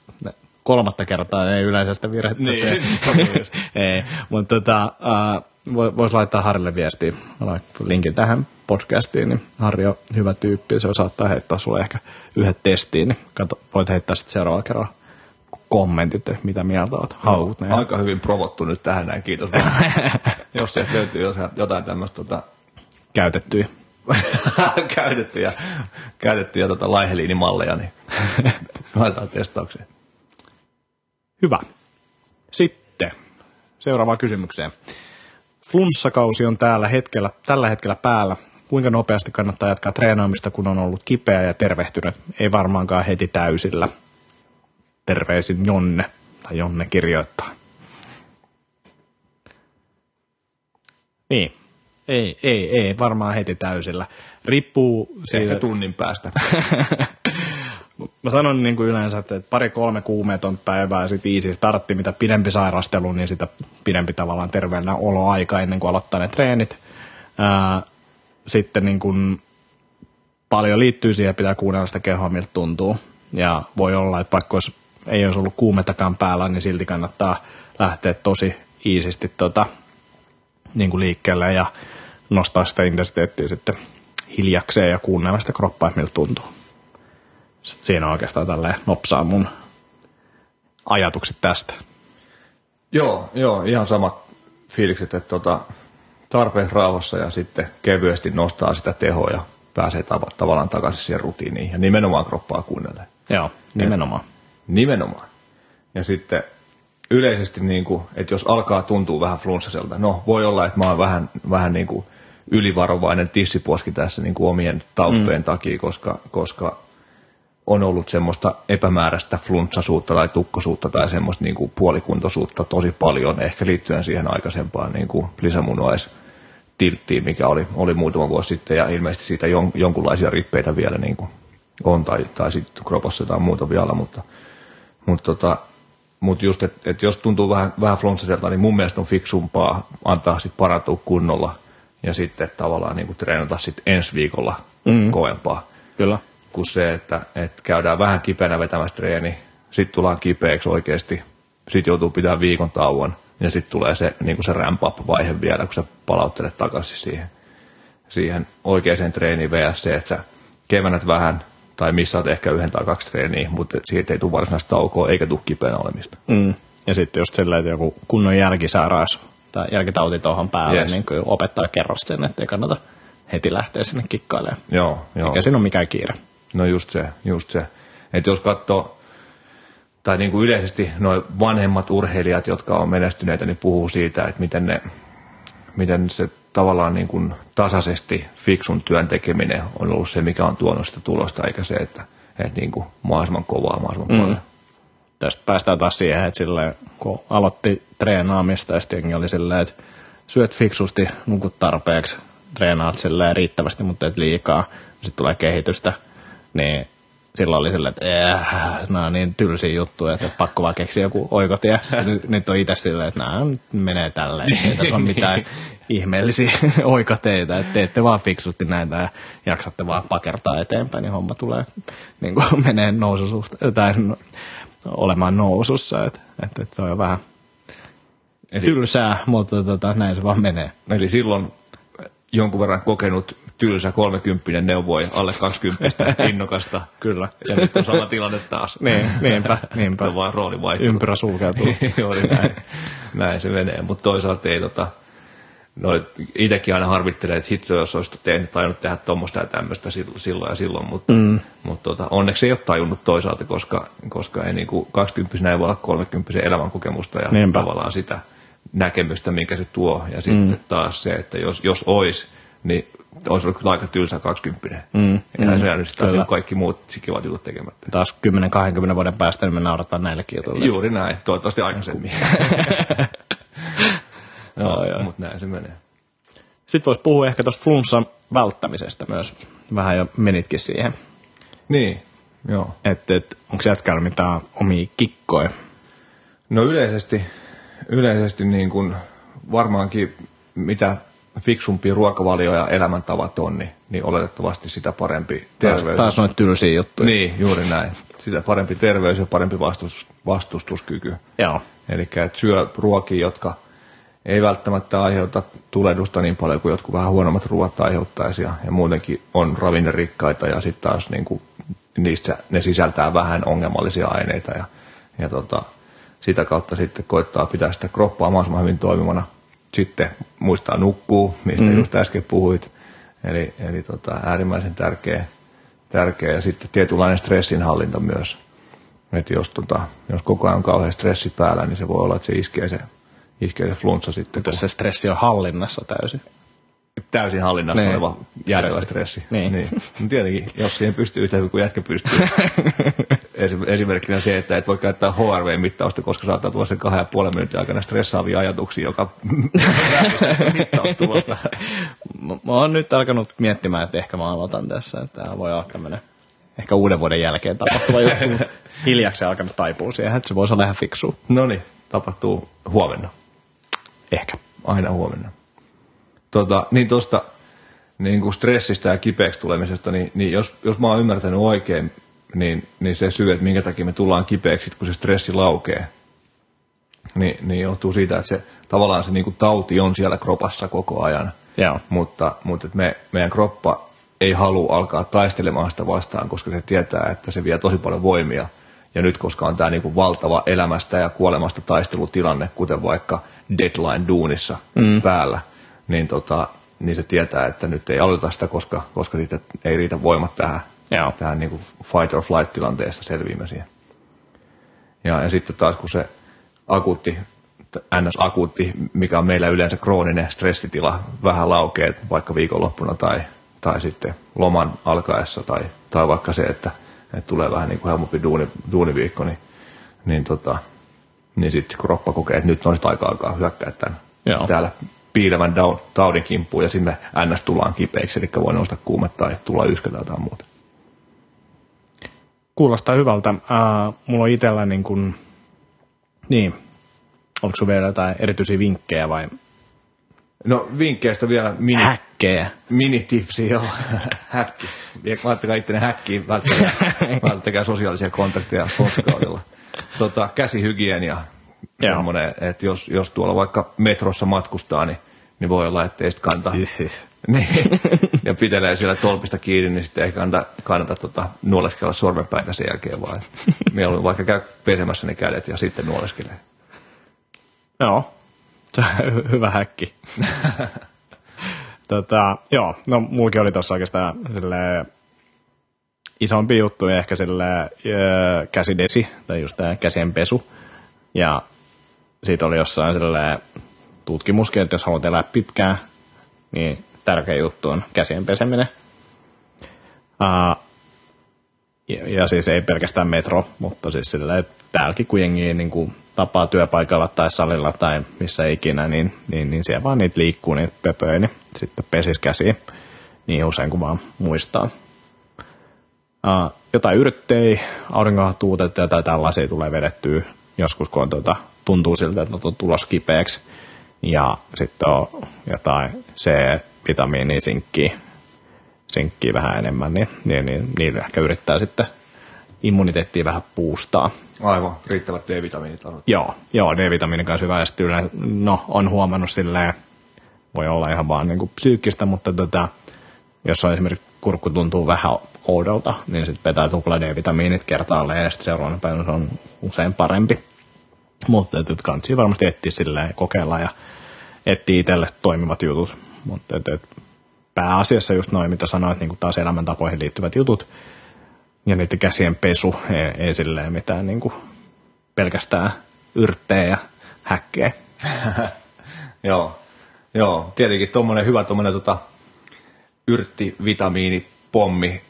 kolmatta kertaa ei yleensä sitä virhettä Niin, [LAUGHS] niin [LAUGHS] ei, mutta tota, uh, voisi laittaa Harrille viestiä. Mä linkin tähän podcastiin, niin Harri on hyvä tyyppi, se saattaa heittää sulle ehkä yhdet testiin, niin kato, voit heittää sitten seuraavalla kerralla kommentit, että mitä mieltä oot, haluat ne. Aika hyvin provottu nyt tähän näin, kiitos. [LAUGHS] Jos sieltä löytyy jotain- jotain tämmöistä tota, Käytettyjä. [LAUGHS] käytettyjä, käytettyjä tota laiheliinimalleja, niin [LAUGHS] laitetaan testaukseen. Hyvä. Sitten seuraavaan kysymykseen. Flunssakausi on täällä hetkellä, tällä hetkellä päällä. Kuinka nopeasti kannattaa jatkaa treenaamista, kun on ollut kipeä ja tervehtynyt? Ei varmaankaan heti täysillä. Terveisin Jonne, tai Jonne kirjoittaa. Niin. Ei, ei, ei, varmaan heti täysillä. Riippuu siitä, Ehkä tunnin päästä. [LAUGHS] Mä sanon niin kuin yleensä, että pari-kolme kuumeeton päivää ja sitten easy startti, mitä pidempi sairastelu, niin sitä pidempi tavallaan terveellinen oloaika ennen kuin aloittaa ne treenit. Ää, sitten niin kuin paljon liittyy siihen, pitää kuunnella sitä kehoa, miltä tuntuu. Ja voi olla, että vaikka olisi, ei olisi ollut kuumetakaan päällä, niin silti kannattaa lähteä tosi iisisti tota, niin kuin liikkeelle ja nostaa sitä intensiteettiä sitten hiljakseen ja kuunnella sitä kroppaa, miltä tuntuu siinä on oikeastaan tälleen nopsaa mun ajatukset tästä. joo, joo, ihan samat fiilikset, että tota, tarpeeksi rauhassa ja sitten kevyesti nostaa sitä tehoa ja pääsee tav- tavallaan takaisin siihen rutiiniin ja nimenomaan kroppaa kuunnellen. Joo, nimenomaan. Nimenomaan. Ja sitten yleisesti, niin kuin, että jos alkaa tuntua vähän flunssaselta, no voi olla, että mä oon vähän, vähän niin kuin ylivarovainen tissipuoski tässä niin kuin omien taustojen mm. takia, koska, koska on ollut semmoista epämääräistä flunssasuutta tai tukkosuutta tai semmoista niin kuin puolikuntoisuutta tosi paljon, ehkä liittyen siihen aikaisempaan niin kuin lisämunuais tilttiin, mikä oli, oli muutama vuosi sitten ja ilmeisesti siitä jon, jonkunlaisia rippeitä vielä niin kuin on tai, tai sitten kropassa jotain muuta vielä, mutta, mutta, tota, mutta just, että et jos tuntuu vähän, vähän flunssaselta, niin mun mielestä on fiksumpaa antaa sitten parantua kunnolla ja sitten tavallaan niin kuin treenata sitten ensi viikolla mm. kovempaa. Kyllä. Kuin se, että, että käydään vähän kipeänä vetämässä treeni, sitten tullaan kipeäksi oikeasti, sitten joutuu pitämään viikon tauon ja sitten tulee se, niin kuin se ramp up vaihe vielä, kun sä palauttelet takaisin siihen, siihen oikeaan treeniin vs. se, että sä kevennät vähän tai missaat ehkä yhden tai kaksi treeniä, mutta siitä ei tule varsinaista taukoa eikä tule kipeänä olemista. Mm. Ja sitten just silleen, että joku kunnon jälkisairaus tai jälkitauti tuohon päälle, yes. niin kuin opettaa kerro sen, että ei kannata heti lähteä sinne kikkailemaan. Joo, joo. Eikä siinä ole mikään kiire. No just se, just se. Että jos katsoo, tai niin kuin yleisesti nuo vanhemmat urheilijat, jotka on menestyneitä, niin puhuu siitä, että miten, ne, miten se tavallaan niin kuin tasaisesti fiksun työn tekeminen on ollut se, mikä on tuonut sitä tulosta, eikä se, että, että niin kuin mahdollisimman kovaa, mahdollisimman mm. paljon. Tästä päästään taas siihen, että silleen, kun aloitti treenaamista ja sitten oli silleen, että syöt fiksusti, nukut tarpeeksi, treenaat silleen riittävästi, mutta et liikaa, sitten tulee kehitystä, niin silloin oli silleen, että äh, nämä on niin tylsiä juttuja, että pakko vaan keksiä joku oikotie. Nyt, nyt on itse silleen, että nämä menee tälleen. Ei tässä ole mitään ihmeellisiä [LAUGHS] oikoteita, että teette vaan fiksusti näitä ja jaksatte vaan pakertaa eteenpäin, niin homma tulee niin kuin [LAUGHS] menee noususuhta, tai olemaan nousussa. Että, että, että se on vähän Eli, tylsää, mutta tota, näin se vaan menee. Eli silloin jonkun verran kokenut tylsä 30 neuvoi alle 20 [LAUGHS] innokasta. Kyllä. Ja nyt on sama tilanne taas. [LAUGHS] niin, niinpä, niinpä. on vaan rooli vaihtunut. Ympyrä sulkeutuu. [LAUGHS] Joo, niin näin, näin se menee. Mutta toisaalta ei tota, no, itsekin aina harvittelee, että hitto, jos olisi tehnyt, tainnut tehdä tuommoista ja tämmöistä silloin ja silloin, mutta, mm. mutta tota, onneksi ei ole tajunnut toisaalta, koska, koska ei niin kuin 20 ei voi olla 30 elämänkokemusta ja Niinpä. tavallaan sitä näkemystä, minkä se tuo. Ja sitten mm. taas se, että jos, jos olisi, niin olisi ollut kyllä aika tylsä 20. Mm, Eihän mm, se jäänyt sitten kaikki muut kivat jutut tekemättä. Taas 10-20 vuoden päästä niin me naurataan näillekin jutuille. Juuri näin, toivottavasti aikaisemmin. [LAUGHS] joo, joo. mutta näin se menee. Sitten voisi puhua ehkä tuosta flunssan välttämisestä myös. Vähän jo menitkin siihen. Niin, joo. Että et, onko jätkällä mitään omia kikkoja? No yleisesti, yleisesti niin kuin varmaankin mitä fiksumpi ruokavalio ja elämäntavat on, niin, niin oletettavasti sitä parempi terveys. Taas, noita tylsiä juttuja. Niin, juuri näin. Sitä parempi terveys ja parempi vastus, vastustuskyky. Joo. Eli syö ruokia, jotka ei välttämättä aiheuta tulehdusta niin paljon kuin jotkut vähän huonommat ruoat aiheuttaisi ja, ja muutenkin on ravinnerikkaita ja sitten taas niin kuin, niissä ne sisältää vähän ongelmallisia aineita ja, ja tota, sitä kautta sitten koittaa pitää sitä kroppaa mahdollisimman hyvin toimivana sitten muistaa nukkuu, mistä mm. just äsken puhuit. Eli, eli tota, äärimmäisen tärkeä, tärkeä. Ja sitten tietynlainen stressinhallinta myös. Että jos, tota, jos koko ajan on kauhean stressi päällä, niin se voi olla, että se iskee se, iskee se flunssa sitten. Mutta se stressi on hallinnassa täysin täysin hallinnassa niin. oleva järjellä stressi. Niin. niin. [LAUGHS] No tietenkin, jos siihen pystyy yhtä hyvin kuin jätkä pystyy. [LAUGHS] Esimerkkinä se, että et voi käyttää HRV-mittausta, koska saattaa tulla sen kahden ja puolen minuutin aikana stressaavia ajatuksia, joka [LAUGHS] mittaustulosta. mä oon nyt alkanut miettimään, että ehkä mä aloitan tässä. Että tämä voi olla tämmöinen ehkä uuden vuoden jälkeen tapahtuva juttu. Hiljaksi alkanut taipua siihen, että se voisi olla ihan fiksu. No niin, tapahtuu huomenna. Ehkä. Aina huomenna. Tota, niin tuosta niin kuin stressistä ja kipeäksi tulemisesta, niin, niin jos, jos mä oon ymmärtänyt oikein, niin, niin se syy, että minkä takia me tullaan kipeäksi, kun se stressi laukee, niin, niin johtuu siitä, että se tavallaan se niin kuin tauti on siellä kropassa koko ajan. Yeah. Mutta, mutta että me, meidän kroppa ei halua alkaa taistelemaan sitä vastaan, koska se tietää, että se vie tosi paljon voimia. Ja nyt, koska on tämä niin kuin valtava elämästä ja kuolemasta taistelutilanne, kuten vaikka deadline-duunissa mm. päällä – niin, tota, niin se tietää, että nyt ei aloita sitä, koska, koska siitä ei riitä voimat tähän, Joo. tähän niin kuin fight or flight tilanteessa selviämiseen. Ja, ja sitten taas kun se akuutti, NS-akuutti, mikä on meillä yleensä krooninen stressitila, vähän laukee vaikka viikonloppuna tai, tai sitten loman alkaessa tai, tai vaikka se, että, että tulee vähän niin kuin helpompi duuni, duuniviikko, niin, niin, tota, niin sitten kroppa kokee, että nyt on sitten aika alkaa hyökkää tämän Joo. täällä piilevän taudin kimppuun ja sinne ns. tullaan kipeiksi, eli voi nousta kuume tai tulla yskä tai jotain muuta. Kuulostaa hyvältä. Uh, mulla on itsellä niin kuin, niin, oliko sinulla vielä jotain erityisiä vinkkejä vai No vinkkeistä vielä mini, häkkejä? minitipsi, joo. [LAUGHS] Häkki. Laittakaa ittenne häkkiin, välttäkää, [LAUGHS] välttäkää sosiaalisia kontakteja sponssikaudella. Tota, käsihygienia. Semmoinen, että jos, jos tuolla vaikka metrossa matkustaa, niin, niin voi olla, että ei sit kanta. [LAUGHS] niin, ja pitelee siellä tolpista kiinni, niin sitten ei kannata, kannata tota, nuoleskella sormenpäitä sen jälkeen, vaan mieluummin vaikka käy pesemässä ne kädet ja sitten nuoleskelee. Joo, se on hyvä häkki. [LAUGHS] tota, joo, no mullakin oli tuossa oikeastaan silleen, isompi juttu ehkä sille käsidesi, tai just tämä käsien pesu. Ja siitä oli jossain tutkimuskin, että jos haluat elää pitkään, niin tärkeä juttu on käsien peseminen. Uh, ja, ja, siis ei pelkästään metro, mutta siis sillä täälläkin kun jengi niin kuin tapaa työpaikalla tai salilla tai missä ikinä, niin, niin, niin siellä vaan niitä liikkuu, niitä pöpöjä, niin sitten pesis käsiä niin usein kuin vaan muistaa. Uh, jotain yrttejä, aurinkotuutetta tai tällaisia tulee vedettyä joskus, kun on, tuota, tuntuu siltä, että on tulos kipeäksi. Ja sitten on jotain C-vitamiinia, sinkkiä, sinkkiä vähän enemmän, niin, niin, niin niillä ehkä yrittää sitten immuniteettia vähän puustaa. Aivan, riittävät D-vitamiinit on. Joo, joo D-vitamiinin kanssa hyvä. Ja sitten yleensä, no, on huomannut silleen, voi olla ihan vaan niin kuin psyykkistä, mutta tota, jos on esimerkiksi kurkku tuntuu vähän oudolta, niin sitten pitää tupla D-vitamiinit kertaalleen ja sitten seuraavana päivänä se on usein parempi. Mutta että kansi varmasti etsiä silleen kokeilla ja etsiä itselle toimivat jutut. Mutta että, että pääasiassa just noin, mitä sanoit, niin taas elämäntapoihin liittyvät jutut ja niiden käsien pesu, ei, ei silleen mitään niin kuin pelkästään yrttejä ja häkkejä. [LAUGHS] Joo, joo, tietenkin tuommoinen hyvä tuommoinen tota, yrttivitamiinipommi,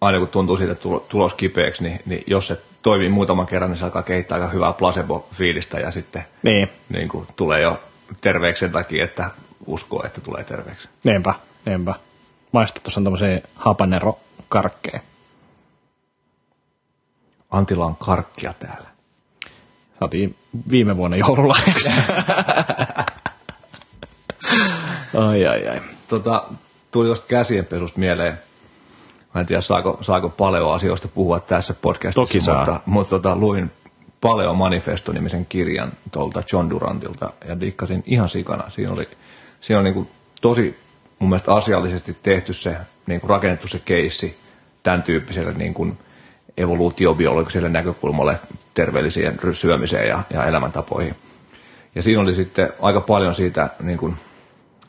aina kun tuntuu siitä tulo- tulos kipeäksi, niin, niin jos se toimii muutaman kerran, niin se alkaa kehittää aika hyvää placebo-fiilistä ja sitten Niin, niin kuin, tulee jo terveeksi sen takia, että uskoo, että tulee terveeksi. niinpä, niinpä. Maista tuossa on tämmöisiä habanero-karkkeja. Antilla on karkkia täällä. Saatiin viime vuonna joululahjaksi. [LAUGHS] ai, ai, ai. Tota, tuli tuosta käsienpesusta mieleen. Mä en tiedä, saako, saako paljon asioista puhua tässä podcastissa, Toki saa. mutta, mutta tota, luin Paleo Manifesto-nimisen kirjan tuolta John Durantilta ja dikkasin ihan sikana. Siinä oli, siinä on niin kuin tosi mun mielestä asiallisesti tehty se, niin kuin rakennettu se keissi tämän tyyppiselle niin kuin evoluutiobiologiselle näkökulmalle terveelliseen syömiseen ja, ja elämäntapoihin. Ja siinä oli sitten aika paljon siitä niin kuin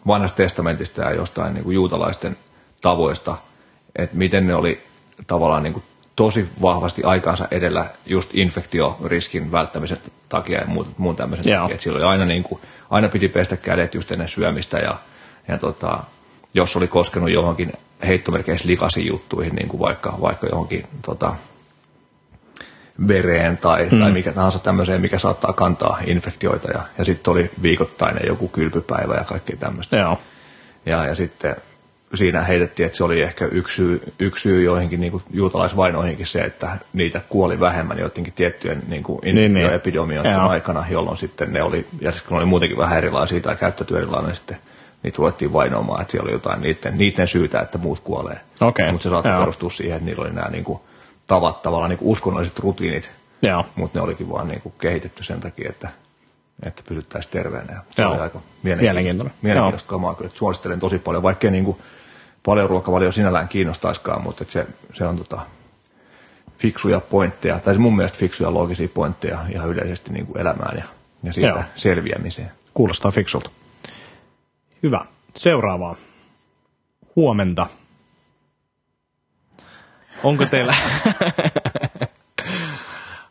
vanhasta testamentista ja jostain niin kuin juutalaisten tavoista, että miten ne oli tavallaan niin kuin tosi vahvasti aikaansa edellä just infektioriskin välttämisen takia ja muun, muun tämmöisen Joo. takia. Että silloin aina, niin kuin, aina piti pestä kädet just ennen syömistä ja, ja tota, jos oli koskenut johonkin heittomerkeissä likaisiin juttuihin, niin kuin vaikka, vaikka johonkin tota, vereen tai, mm. tai mikä tahansa tämmöiseen, mikä saattaa kantaa infektioita. Ja, ja sitten oli viikoittainen joku kylpypäivä ja kaikkea tämmöistä. Joo. Ja, ja sitten siinä heitettiin, että se oli ehkä yksi syy, yksi syy joihinkin niin kuin juutalaisvainoihinkin se, että niitä kuoli vähemmän joidenkin tiettyjen niin kuin Niin, niin. infektioepidemioiden Joo. aikana, jolloin sitten ne oli, ja sitten kun oli muutenkin vähän erilaisia tai käyttäytyi erilainen, niin sitten niitä ruvettiin vainoamaan, että siellä oli jotain niiden, niiden syytä, että muut kuolee. Okei, Mutta se saattoi joo. perustua siihen, että niillä oli nämä niin kuin, tavat, tavallaan niin kuin uskonnolliset rutiinit, mutta ne olikin vaan niin kuin kehitetty sen takia, että, että pysyttäisiin terveenä. Ja se Joo. oli aika mielenkiintoista, mielenkiintoista kamaa. Kyllä suosittelen tosi paljon, vaikkei niin kuin paljon ruokavalio sinällään kiinnostaiskaan, mutta että se, se on tota, fiksuja pointteja, tai mun mielestä fiksuja loogisia pointteja ihan yleisesti niin kuin elämään ja, ja siitä Joo. selviämiseen. Kuulostaa fiksulta. Hyvä. Seuraavaa. Huomenta. Onko teillä, [LAUGHS]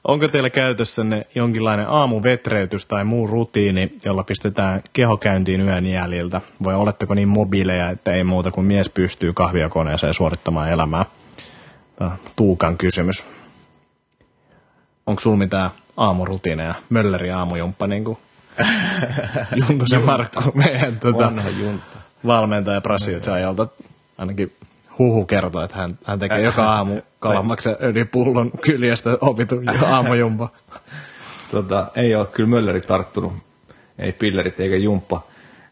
onko teillä käytössänne jonkinlainen aamuvetreytys tai muu rutiini, jolla pistetään keho käyntiin yön jäljiltä? Vai oletteko niin mobiileja, että ei muuta kuin mies pystyy kahviakoneeseen suorittamaan elämää? Tuukan kysymys. Onko sulla mitään aamurutiineja? Mölleri aamujumppa niin kuin [LAUGHS] Juntusen Markku, meidän tota, Vanha juntta. valmentaja ainakin huhu kertoo, että hän, hän tekee joka aamu kalamaksen öljypullon kyljestä opitun aamujumpa. [LAUGHS] Tota, ei ole kyllä mölleri tarttunut. Ei pillerit eikä jumppa,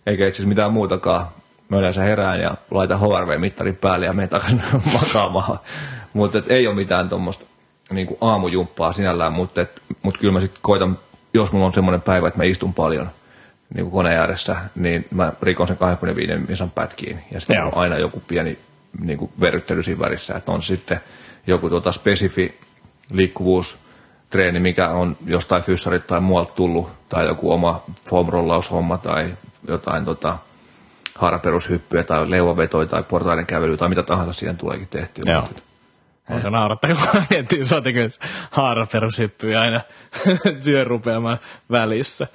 eikä itse asiassa mitään muutakaan. Mä yleensä herään ja laitan HRV-mittarin päälle ja menen takaisin [LAUGHS] makaamaan. Mutta ei ole mitään tuommoista niin aamujumppaa sinällään, mutta mut kyllä mä sitten koitan, jos mulla on semmoinen päivä, että mä istun paljon niin koneen ääressä, niin mä rikon sen 25 misan pätkiin. Ja sitten on aina joku pieni niin kuin verryttely siinä värissä, että on sitten joku tuota spesifi liikkuvuus, treeni, mikä on jostain fyssarit tai muualta tullut, tai joku oma foam tai jotain tota, haaraperushyppyjä tai leuvavetoja tai portaiden kävelyä tai mitä tahansa siihen tuleekin tehtyä. Joo. On se naurattaa, kun [LAUGHS] miettii sua tekemässä haaraperushyppyjä aina [LAUGHS] työrupeamaan välissä.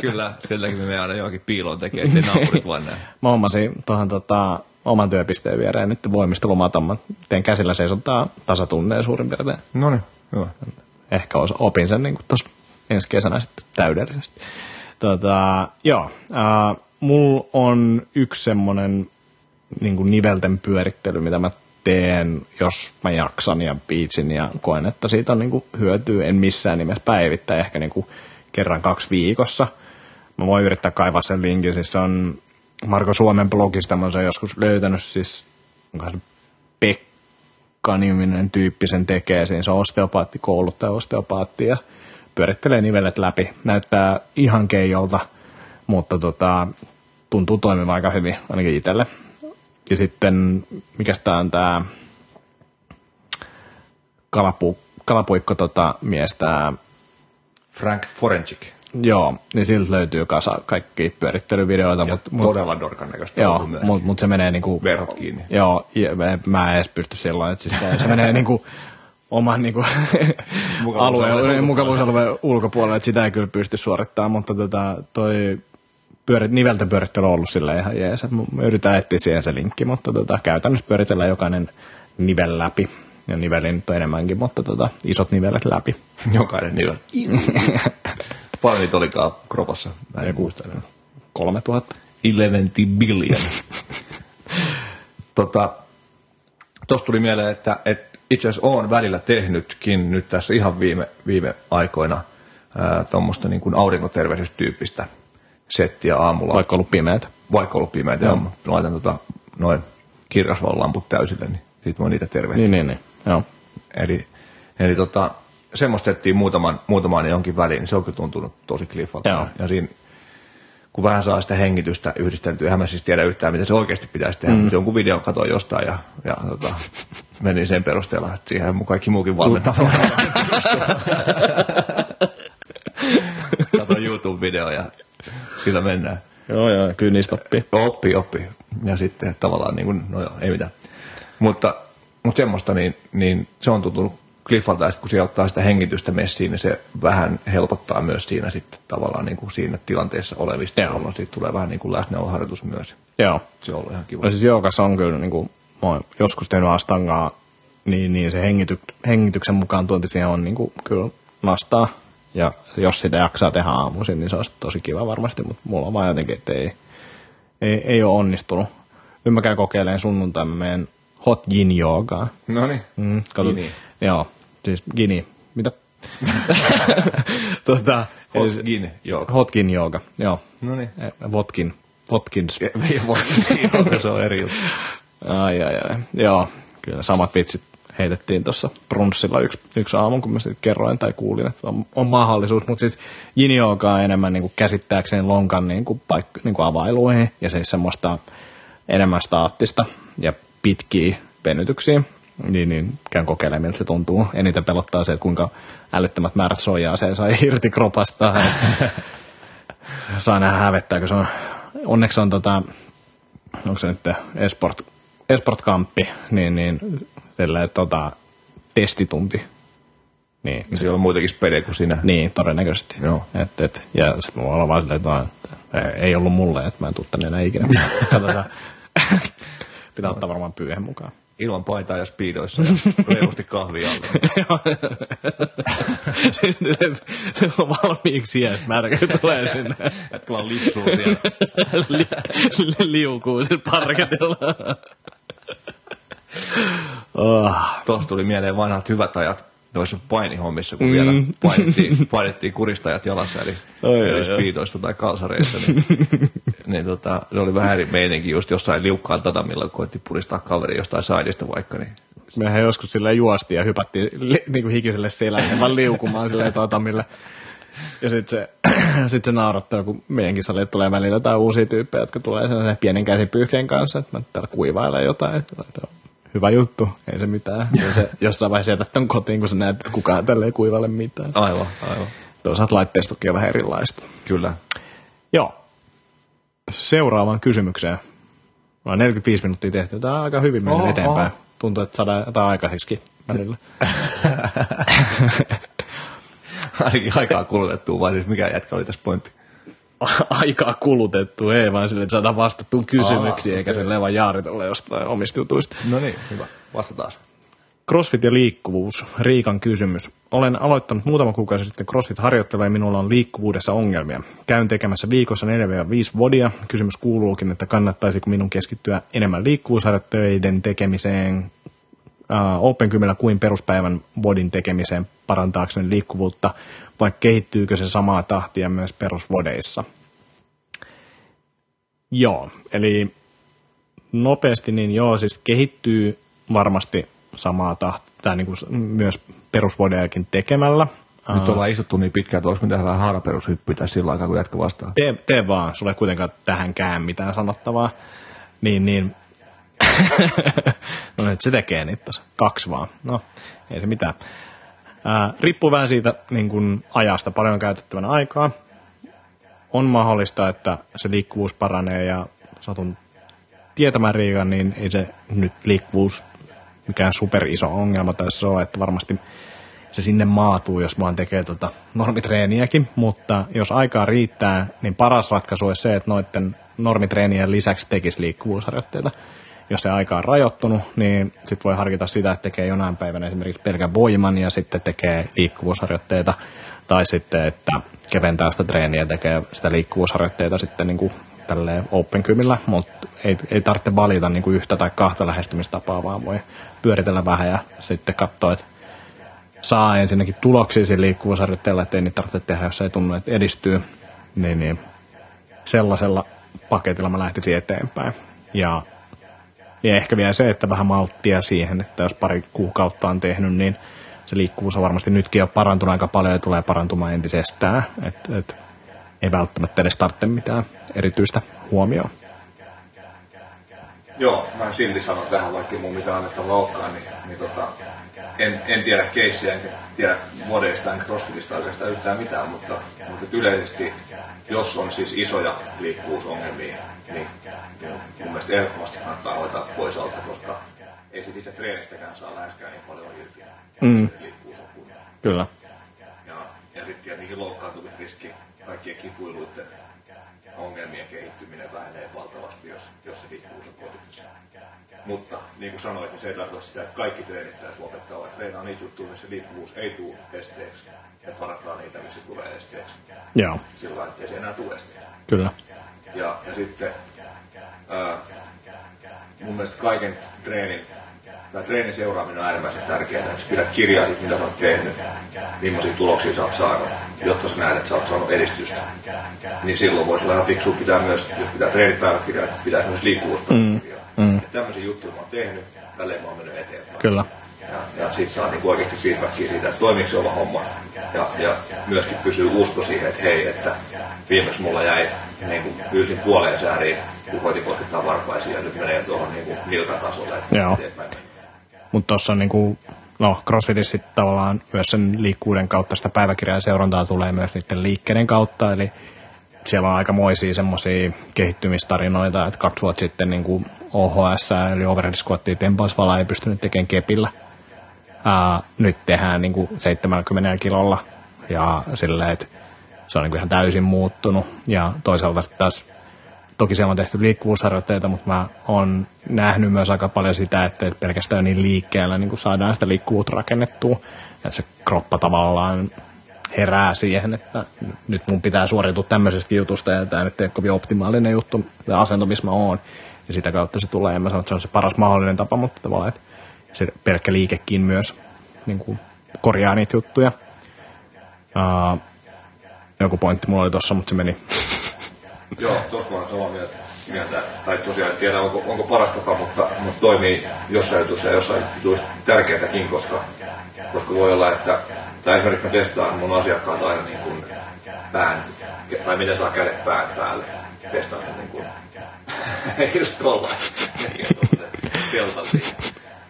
Kyllä, sieltäkin me aina johonkin piiloon tekee, ettei naapurit vaan näe. Mä hommasin tuohon tota, oman työpisteen viereen nyt voimistelumatan. Mä teen käsillä seisontaa tasatunneen suurin piirtein. No niin, hyvä. Ehkä opin sen niin tuossa ensi kesänä sitten täydellisesti. Tota, joo, äh, mulla on yksi semmoinen niin nivelten pyörittely, mitä mä teen, jos mä jaksan ja piitsin ja koen, että siitä on niin kuin hyötyä. En missään nimessä päivittäin, ehkä niin kuin kerran kaksi viikossa. Mä voin yrittää kaivaa sen linkin, siis se on Marko Suomen blogista, mä oon joskus löytänyt siis, Pekka-niminen tyyppi sen tekee, siinä se on osteopaatti, kouluttaja osteopaatti ja pyörittelee nivelet läpi. Näyttää ihan keijolta, mutta tota, tuntuu toimivan aika hyvin, ainakin itselle. Ja sitten, mikä tämä on tämä kalapu, kalapuikko tota, mies, Frank Forenchik. Joo, niin siltä löytyy kasa kaikki pyörittelyvideoita. Ja mut, todella dorkan näköistä. Joo, mutta mut se menee niinku... Verhot kiinni. Joo, mä en edes pysty silloin, että siis se, se menee niinku oman niinku [LAUGHS] alueen, mukavuusalueen ulkopuolelle, että sitä ei kyllä pysty suorittamaan, mutta tota, toi pyörit, niveltä pyörittely on ollut sillä ihan jees. Mä yritän etsiä siihen se linkki, mutta tota, käytännössä pyöritellään jokainen nivel läpi. Ja nivelin nyt on enemmänkin, mutta tota, isot nivelet läpi. Jokainen nivel. [LAUGHS] Paljon niitä olikaan kropassa? Mä en muista. 3000. 11 billion. tota, Tuosta tuli mieleen, että, että itse asiassa olen välillä tehnytkin nyt tässä ihan viime, viime aikoina tuommoista niin kuin aurinkotervehdystyyppistä settiä aamulla. Vaikka ollut pimeätä. Vaikka ollut pimeätä, joo. Laitan tota, noin kirkasvalolamput täysille, niin sitten voi niitä tervehtiä. Niin, niin, niin. Joo. Eli, eli tota, semmoistettiin muutaman, muutaman jonkin väliin, niin se on kyllä tuntunut tosi kliffalta. Joo. Ja siinä, kun vähän saa sitä hengitystä yhdisteltyä, eihän mä siis tiedä yhtään, mitä se oikeasti pitäisi tehdä, mm. mutta jonkun videon katsoin jostain ja, ja tota, menin sen perusteella, että siihen mun kaikki muukin valmentaa. [LAUGHS] Katoin YouTube-video ja sillä mennään. Joo, joo, kyllä niistä oppii. Oppii, oppii. Ja sitten tavallaan, niin kuin, no joo, ei mitään. Mutta, mutta semmoista, niin, niin se on tuntunut Cliffalta, että kun se ottaa sitä hengitystä messiin, niin se vähän helpottaa myös siinä sitten tavallaan niin kuin siinä tilanteessa olevista, Joo. jolloin siitä tulee vähän niin kuin läsnäoloharjoitus myös. Joo. Se on ollut ihan kiva. No siis joogassa on kyllä, niin kuin, mä oon joskus tehnyt astangaa, niin, niin se hengity, hengityksen mukaan tuonti siihen on niin kuin, kyllä nastaa. Ja jos sitä jaksaa tehdä aamuisin, niin se on tosi kiva varmasti, mutta mulla on vaan jotenkin, että ei, ei, ei ole onnistunut. Nyt mä käyn kokeilemaan sunnuntain, mä menen hot yin joogaa. No niin. Mm, Joo, siis Gini. Mitä? [LAUGHS] tota, Hotkin jooga. Hotkin jooga, joo. No niin. Votkin. Votkins. Votkin [LAUGHS] jooga, se on eri juttu. Ai, ai, ai. Joo, kyllä samat vitsit heitettiin tuossa brunssilla yksi, yksi aamu, kun mä sitten kerroin tai kuulin, että on, on mahdollisuus. Mutta siis on enemmän niin kuin käsittääkseni lonkan niin kuin paik- niin kuin availuihin ja siis semmoista enemmän staattista ja pitkiä venytyksiä niin, niin käyn kokeilemaan, miltä se tuntuu. Eniten pelottaa se, että kuinka älyttömät määrät soijaa se sai irti kropasta. saa nähdä hävettääkö se on. Onneksi on tota, onko se nyt esport, esport-kamppi, niin, niin sillä, tota, testitunti. Niin. niin. Siellä on muitakin spede kuin sinä. Niin, todennäköisesti. Joo. Et, et, ja sitten mulla on vaan silleen, että ei ollut mulle, että mä en tuu tänne enää ikinä. [LAUGHS] Katsotaan. Pitää ottaa varmaan pyyhen mukaan ilman paitaa ja speedoissa ja [LAUGHS] reilusti kahvia alle. [LAUGHS] siis on valmiiksi jäs märkä tulee sinne. Jätkällä on lipsuu siellä. [LAUGHS] Li, liukuu sen parketilla. Oh. Tuossa tuli mieleen vanhat hyvät ajat noissa painihommissa, kun mm. vielä painettiin, [LAUGHS] painettiin kuristajat jalassa, eli, Oi, eli oi, oi. spiitoista tai kalsareista, niin, [LAUGHS] niin tota, se oli vähän eri meininki just jossain liukkaan tatamilla, kun koitti puristaa kaveri jostain saidista vaikka, niin Mehän joskus sillä juostiin ja hypättiin li, niin kuin hikiselle selälle, vaan liukumaan silleen tatamille. Ja sitten se, [CLEARS THROAT] sit se naurattaa, kun meidänkin salille tulee välillä jotain uusia tyyppejä, jotka tulee sellaisen pienen käsipyyhkeen kanssa, että mä täällä kuivailen jotain. Että Hyvä juttu, ei se mitään. [LAUGHS] Ja se jossain vaiheessa jätät ton kotiin, kun sä näet, että kukaan tälle ei kuivaile mitään. aivan, aivan, Toisaalta laitteistokin on vähän erilaista. kyllä. Joo. Seuraavaan kysymykseen. Mä oon 45 minuuttia tehty. Tämä on aika hyvin mennyt Oho, eteenpäin. oho. Tuntuu, että saadaan jotain aikaiseksi välillä. [LAUGHS] Ainakin aikaa kulutettua, vai siis mikä jätkä oli tässä pointti? Aikaa kulutettu, ei vaan sille, että saadaan vastattua kysymyksiin, Aa, eikä se vaan jaaritella jostain omista jutuista. No niin, hyvä. Vastataan. Crossfit ja liikkuvuus. Riikan kysymys. Olen aloittanut muutama kuukausi sitten CrossFit-harjoittelua ja minulla on liikkuvuudessa ongelmia. Käyn tekemässä viikossa 4-5 vodia. Kysymys kuuluukin, että kannattaisiko minun keskittyä enemmän liikkuvuusharjoitteiden tekemiseen uh, Open kymmenellä kuin peruspäivän vodin tekemiseen parantaakseni liikkuvuutta, vai kehittyykö se samaa tahtia myös perusvodeissa? Joo, eli nopeasti, niin joo, siis kehittyy varmasti samaa tahtia niin kuin myös perusvodeakin tekemällä. Nyt ollaan istuttu niin pitkään, että voisi tehdä vähän haaraperushyppyä tässä sillä aikaa, kun jätkä vastaa. Tee, tee vaan, sulla ei kuitenkaan tähänkään mitään sanottavaa. Niin, niin. [LAUGHS] no nyt se tekee niitä tässä. Kaksi vaan. No, ei se mitään. Riippuu vähän siitä niin kun ajasta, paljon käytettävänä aikaa. On mahdollista, että se liikkuvuus paranee ja satun tietämään Riikan, niin ei se nyt liikkuvuus mikään super iso ongelma tässä ole, että varmasti se sinne maatuu, jos vaan tekee tota normitreeniäkin, mutta jos aikaa riittää, niin paras ratkaisu olisi se, että noiden normitreenien lisäksi tekisi liikkuvuusharjoitteita. Jos se aika on rajoittunut, niin sitten voi harkita sitä, että tekee jonain päivänä esimerkiksi pelkän voiman ja sitten tekee liikkuvuusharjoitteita, tai sitten, että keventää sitä treeniä ja tekee sitä liikkuvuusharjoitteita sitten niin kuin tälleen open kymillä, mutta ei, ei tarvitse valita niin kuin yhtä tai kahta lähestymistapaa, vaan voi pyöritellä vähän ja sitten katsoa, että saa ensinnäkin tuloksia siinä liikkuvuusharjoitteella, ettei niitä tarvitse tehdä, jos ei tunnu, että edistyy. Niin, niin sellaisella paketilla mä lähtisin eteenpäin. Ja, ja ehkä vielä se, että vähän malttia siihen, että jos pari kuukautta on tehnyt, niin se liikkuvuus on varmasti nytkin jo parantunut aika paljon ja tulee parantumaan entisestään. Et, et, ei välttämättä edes tarvitse mitään erityistä huomioon. Joo, mä silti sanon tähän, vaikka mun mitään annettavaa olekaan, niin, niin tota, en, en tiedä keissiä, enkä tiedä modeista enkä crossfitista yhtään mitään, mutta, mutta yleisesti, jos on siis isoja liikkuvuusongelmia, niin, niin mun mielestä ehdottomasti kannattaa hoitaa pois alta, koska ei sit itse treenistäkään saa läheskään niin paljon irti, Mm. se. Kyllä. Ja, ja sitten tietenkin loukkaantumisriski, kaikkien kipuiluiden ongelmien kehittyminen vähenee valtavasti, jos, jos se liikkuvuus on. Mutta niin kuin sanoit, niin se ei tarkoita sitä, että kaikki treenittäjät lopettaa, vaan treenaa niitä juttuja, missä liikkuvuus ei tule esteeksi. Ja parantaa niitä, missä tulee esteeksi. Joo, Sillä lailla, ettei se enää tule esteeksi. kyllä. Ja, ja sitten ää, mun mielestä kaiken treenin, tämä treenin seuraaminen on äärimmäisen tärkeää, että pidät kirjaa siitä, mitä sä oot tehnyt, millaisia tuloksia sä oot saanut, jotta sä näet, että sä oot saanut edistystä. Niin silloin voisi olla ihan fiksu pitää myös, jos pitää treenipäiväkirjaa, että pitää myös liikkuvuuspäiväkirjaa. Mm, mm. Tämmöisiä juttuja mä oon tehnyt, tälleen mä oon mennyt eteenpäin. Kyllä. Ja, ja sit saa niinku oikeasti feedbackia siitä, että toimiiko se oma homma. Ja, ja myöskin pysyy usko siihen, että hei, että viimeksi mulla jäi niinku pyysin puoleen sääriin, kun koitin koskettaa varpaisiin ja nyt menee tuohon niinku nilkatasolle. että Joo. Mutta tuossa on niinku, no CrossFitissä tavallaan myös sen liikkuuden kautta sitä päiväkirjaa seurantaa tulee myös niiden liikkeiden kautta, eli siellä on aikamoisia semmoisia kehittymistarinoita, että kaksi vuotta sitten niin OHS eli overhead squattia tempausvala ei pystynyt tekemään kepillä. Ää, nyt tehdään niin kuin 70 kilolla ja silleen, että se on niin kuin ihan täysin muuttunut. Ja toisaalta taas toki siellä on tehty liikkuvuusharjoitteita, mutta mä oon nähnyt myös aika paljon sitä, että pelkästään niin liikkeellä niin saadaan sitä liikkuvuutta rakennettua. Ja se kroppa tavallaan herää siihen, että nyt mun pitää suoriutua tämmöisestä jutusta ja tämä nyt ei ole kovin optimaalinen juttu, tämä asento, missä mä oon. Ja sitä kautta se tulee, en mä sano, että se on se paras mahdollinen tapa, mutta tavallaan, että se pelkkä liikekin myös niin kuin korjaa niitä juttuja. Uh, joku pointti mulla oli tossa, mutta se meni. [LAUGHS] Joo, tuossa olen samaa mieltä, mieltä. Tai tosiaan en tiedä, onko, onko paras tapa, mutta, mutta toimii jossain jutussa ja jossain jutuissa tärkeätäkin, koska, koska voi olla, että tai esimerkiksi mä testaan mun asiakkaat aina niin kuin pään, tai miten saa kädet pään päälle. Testaan sen niin kuin, [LAUGHS] just tuolla, keltaisiin.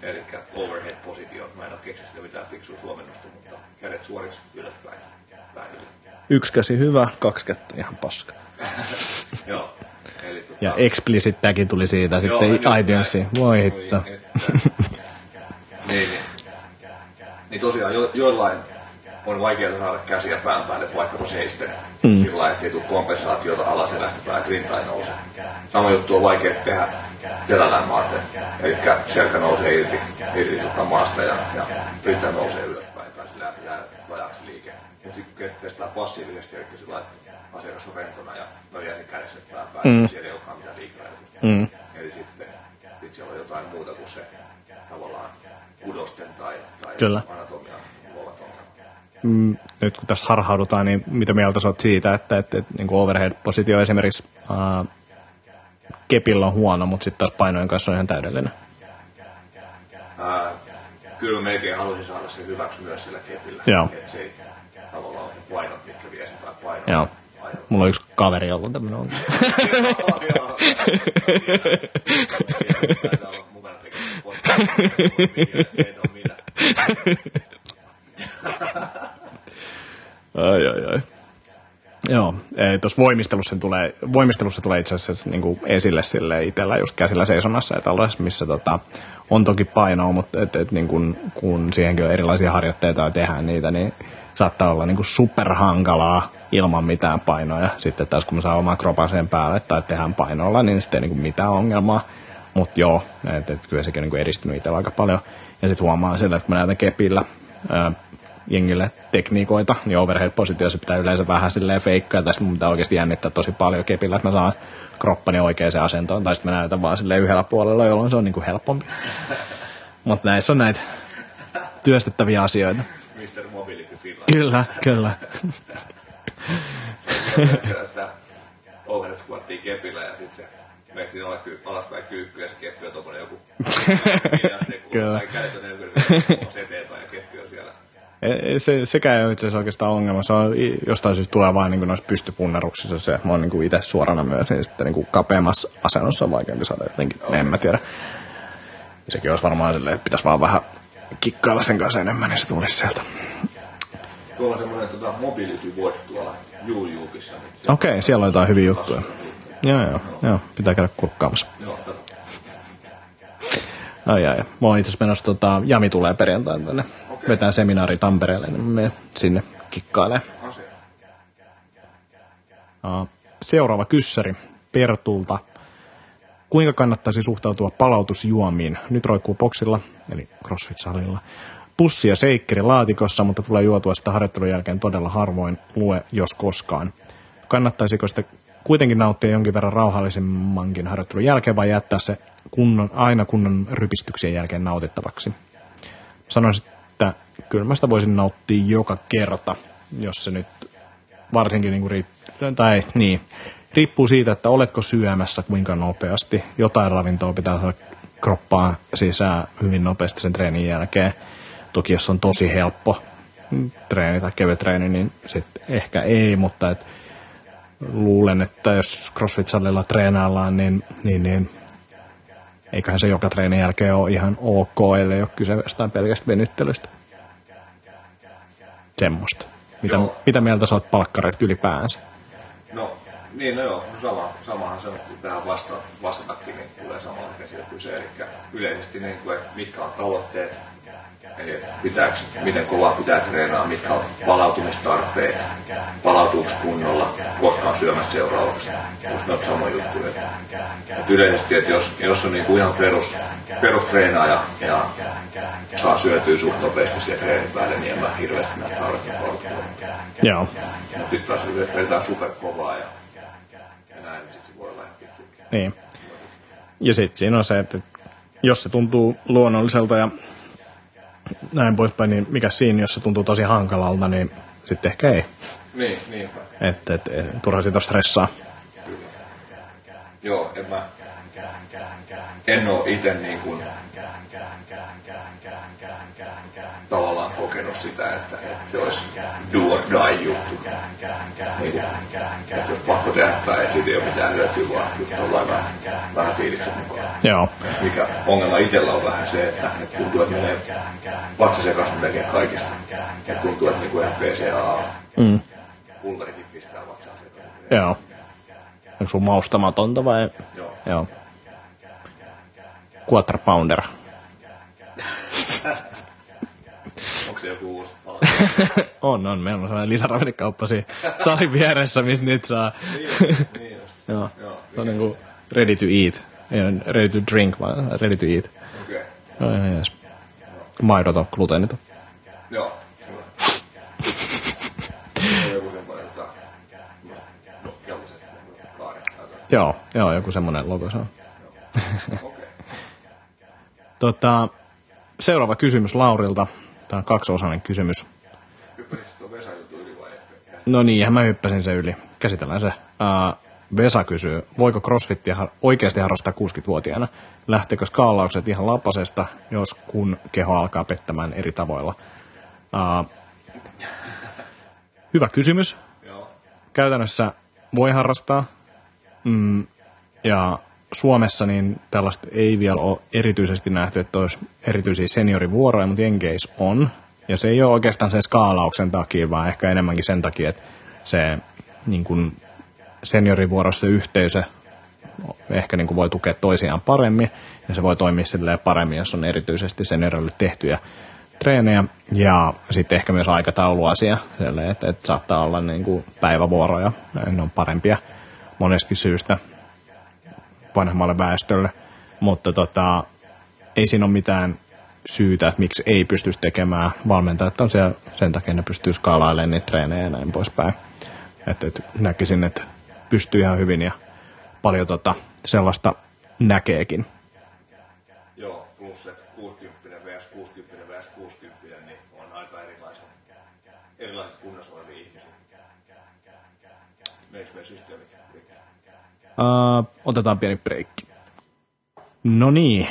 Eli overhead-positio. Mä en ole keksinyt sitä mitään fiksua suomennosta, mutta kädet suoriksi ylöspäin. Päädylle. Yksi käsi hyvä, kaksi kättä ihan paska. [LAUGHS] Joo. Eli, tota, Ja explicit tag'i tuli siitä sitten iTunesiin. Voi hitto. [LAUGHS] niin, niin. Niin tosiaan jo, joillain on vaikeaa saada käsiä pään päälle vaikkapa seisten mm. sillä lailla, ettei tule kompensaatiota alaselästä tai että rinta ei nouse. Sama juttu on vaikea tehdä selällään maata. Eli selkä nousee irti, irti maasta ja, ja rinta nousee ylöspäin tai sillä jää vajaaksi liike. Mutta sitten testaa passiivisesti, eli sillä asiakas on rentona ja nojaa sen kädessä pään päälle, mm. niin siellä ei olekaan mitään liikerajoitusta. Mm. Eli sitten sit siellä on jotain muuta kuin se tavallaan kudosten tai, tai Kyllä. Mm, nyt kun tässä harhaudutaan, niin mitä mieltä sä oot siitä, että, että, että niin overhead-positio esimerkiksi ää, kepillä on huono, mutta sitten taas painojen kanssa on ihan täydellinen. Ää, kyllä melkein halusin saada sen hyväksi myös sillä kepillä. Joo. Että se ei tavallaan ole painot, mitkä vie sen tai painot. Joo. Mulla on yksi kaveri, jolla on tämmöinen ongelma. [LAUGHS] Joo, joo. [LAUGHS] Ai, ai, ai. Joo, tuossa voimistelussa, tulee, voimistelussa tulee itse asiassa niin kuin esille sille itsellä just käsillä seisonnassa ja tällaisessa, missä tota, on toki painoa, mutta et, et, niin kun, kun siihenkin on erilaisia harjoitteita ja tehdään niitä, niin saattaa olla niin kuin superhankalaa ilman mitään painoa. Ja sitten taas kun mä saan oman kropan sen päälle tai tehdään painolla, niin sitten ei niin kuin mitään ongelmaa. Mutta joo, et, et, kyllä sekin on niin kuin edistynyt itsellä aika paljon. Ja sitten huomaa sillä, että kun mä näytän kepillä jengille tekniikoita, niin overhead-positiossa pitää yleensä vähän silleen feikkaa, ja tästä mun pitää oikeasti jännittää tosi paljon kepillä, että mä saan kroppani oikeaan asentoon, tai sitten mä näytän vaan silleen yhdellä puolella, jolloin se on niinku helpompi. Mutta näissä on näitä työstettäviä asioita. Mr. Mobility Finland. Kyllä, kyllä. overhead squattia kepillä ja sitten se menet alaspäin kyykky ja se keppi on tommonen joku Kyllä. Kyllä. Tai kädet on 40 seteet ja keppi on siellä. E- Se, sekään ei ole itse asiassa oikeastaan ongelma. Se on jostain syystä tulee vain niin noissa pystypunneruksissa se, mä oon niin itse suorana myös, niin sitten niin kapeammassa asennossa on vaikeampi saada jotenkin, en mä tiedä. Sekin olisi varmaan silleen, että pitäisi vaan vähän kikkailla sen kanssa enemmän, niin se tulisi sieltä. Tuolla on semmoinen tota, mobility watch tuolla YouTubessa. Okei, siellä on jotain hyviä juttuja. Joo, joo, joo. Pitää käydä kurkkaamassa. Joo. Ai ai. Mä oon itse asiassa menossa, tota, Jami tulee perjantaina tänne. Vetää seminaari Tampereelle, niin menen sinne. Uh, Seuraava kyssäri Pertulta. Kuinka kannattaisi suhtautua palautusjuomiin? Nyt roikkuu boksilla, eli CrossFit-salilla. Pussi ja seikkeri laatikossa, mutta tulee juotua sitä harjoittelun jälkeen todella harvoin, lue jos koskaan. Kannattaisiko sitä kuitenkin nauttia jonkin verran rauhallisemmankin harjoittelun jälkeen vai jättää se kunnon, aina kunnon rypistyksien jälkeen nautittavaksi? Sanoisin, kyllä mä sitä voisin nauttia joka kerta, jos se nyt varsinkin niin kuin riippuu, tai niin, riippuu siitä, että oletko syömässä kuinka nopeasti. Jotain ravintoa pitää saada kroppaan sisään hyvin nopeasti sen treenin jälkeen. Toki jos on tosi helppo treeni tai kevyt treeni, niin sitten ehkä ei, mutta et luulen, että jos CrossFit-salilla treenaillaan, niin, niin, niin eiköhän se joka treenin jälkeen ole ihan ok, ellei ole kyse jostain pelkästä venyttelystä. Semmoista. Mitä, Joo. mitä mieltä sä oot palkkareista ylipäänsä? No, niin no joo, sama, samahan se on, kun tähän vasta, vastatakin, niin tulee samalla käsillä kyse. Eli yleisesti niin kuin, että mitkä on tavoitteet, eli pitääkö, miten kovaa pitää treenaa, mitkä on palautumistarpeet, palautuuko kunnolla, koska on syömässä seuraavaksi. Mutta ne on samoja juttuja. Et yleisesti, että jos, jos on niin kuin ihan perus, perustreenaaja ja saa syötyä suht nopeasti siellä treenin päälle, niin en mä hirveästi näe tarvetta palautua. Joo. Mutta sitten taas vedetään superkovaa ja, ja näin, niin sitten voi olla. Niin. Ja sitten siinä on se, että jos se tuntuu luonnolliselta ja näin poispäin, niin mikä siinä, jos se tuntuu tosi hankalalta, niin sitten ehkä ei. Niin, niinpä. Että et, et, turha siitä stressaa. Joo, en mä... En oo ite niin kuin tavallaan kokenut sitä, että, se olisi do or die juttu. Niin kuin, että jos pakko tehdä tai siitä ei ole mitään hyötyä, vaan just ollaan vähän, vähän fiiliksen mukaan. Joo. Mikä ongelma itsellä on vähän se, että, tuntuu, että menee vatsa sekaisin melkein kaikista. Että tuntuu, että niin kuin FPCA Mm. pulverikin pistää vatsaan sekaisin. Joo. Onko sun maustamatonta vai? Joo. Joo. Quarter pounder. Onko se joku uusi [LAUGHS] on, on. Meillä on sellainen lisäravinnekauppa siinä salin vieressä, missä nyt saa. niin just. [LAUGHS] Joo. Joo. Se on niinku ready to eat. Ei ole ready to drink, vaan ready to eat. Okei. Okay. Joo, ihan jees. Maidoton, gluteeniton. Joo. Hyvä. On [LAUGHS] joku semmoinen, että... Joo, joo, joku semmoinen logo se on. Tota, seuraava kysymys Laurilta. Tämä on kaksiosainen kysymys. No niin, mä hyppäsin se yli. Käsitellään se. Uh, Vesa kysyy, voiko crossfittiä oikeasti harrastaa 60-vuotiaana? Lähteekö skaalaukset ihan lapasesta, jos kun keho alkaa pettämään eri tavoilla? Uh, hyvä kysymys. Käytännössä voi harrastaa. Mm, ja Suomessa niin tällaista ei vielä ole erityisesti nähty, että olisi erityisiä seniorivuoroja, mutta Jenkeis on. Ja se ei ole oikeastaan sen skaalauksen takia, vaan ehkä enemmänkin sen takia, että se niin kuin seniorivuorossa yhteisö ehkä niin kuin voi tukea toisiaan paremmin, ja se voi toimia silleen paremmin, jos on erityisesti seniorille tehtyjä treenejä, ja sitten ehkä myös aikatauluasia, että, että saattaa olla niin kuin päivävuoroja, ne on parempia monesti syystä vanhemmalle väestölle, mutta tota, ei siinä ole mitään syytä, että miksi ei pystyisi tekemään. Valmentajat on siellä sen takia, ne pystyy skaalailemaan niitä treenejä ja näin poispäin. Että et näkisin, että pystyy ihan hyvin ja paljon tota, sellaista näkeekin. Joo, plus se 60 vs 60 vs 60, niin on aika erilaiset, erilaiset kunnossa olevia ihmisiä. Meikö meidän systeemi? Uh, otetaan pieni breikki. No niin,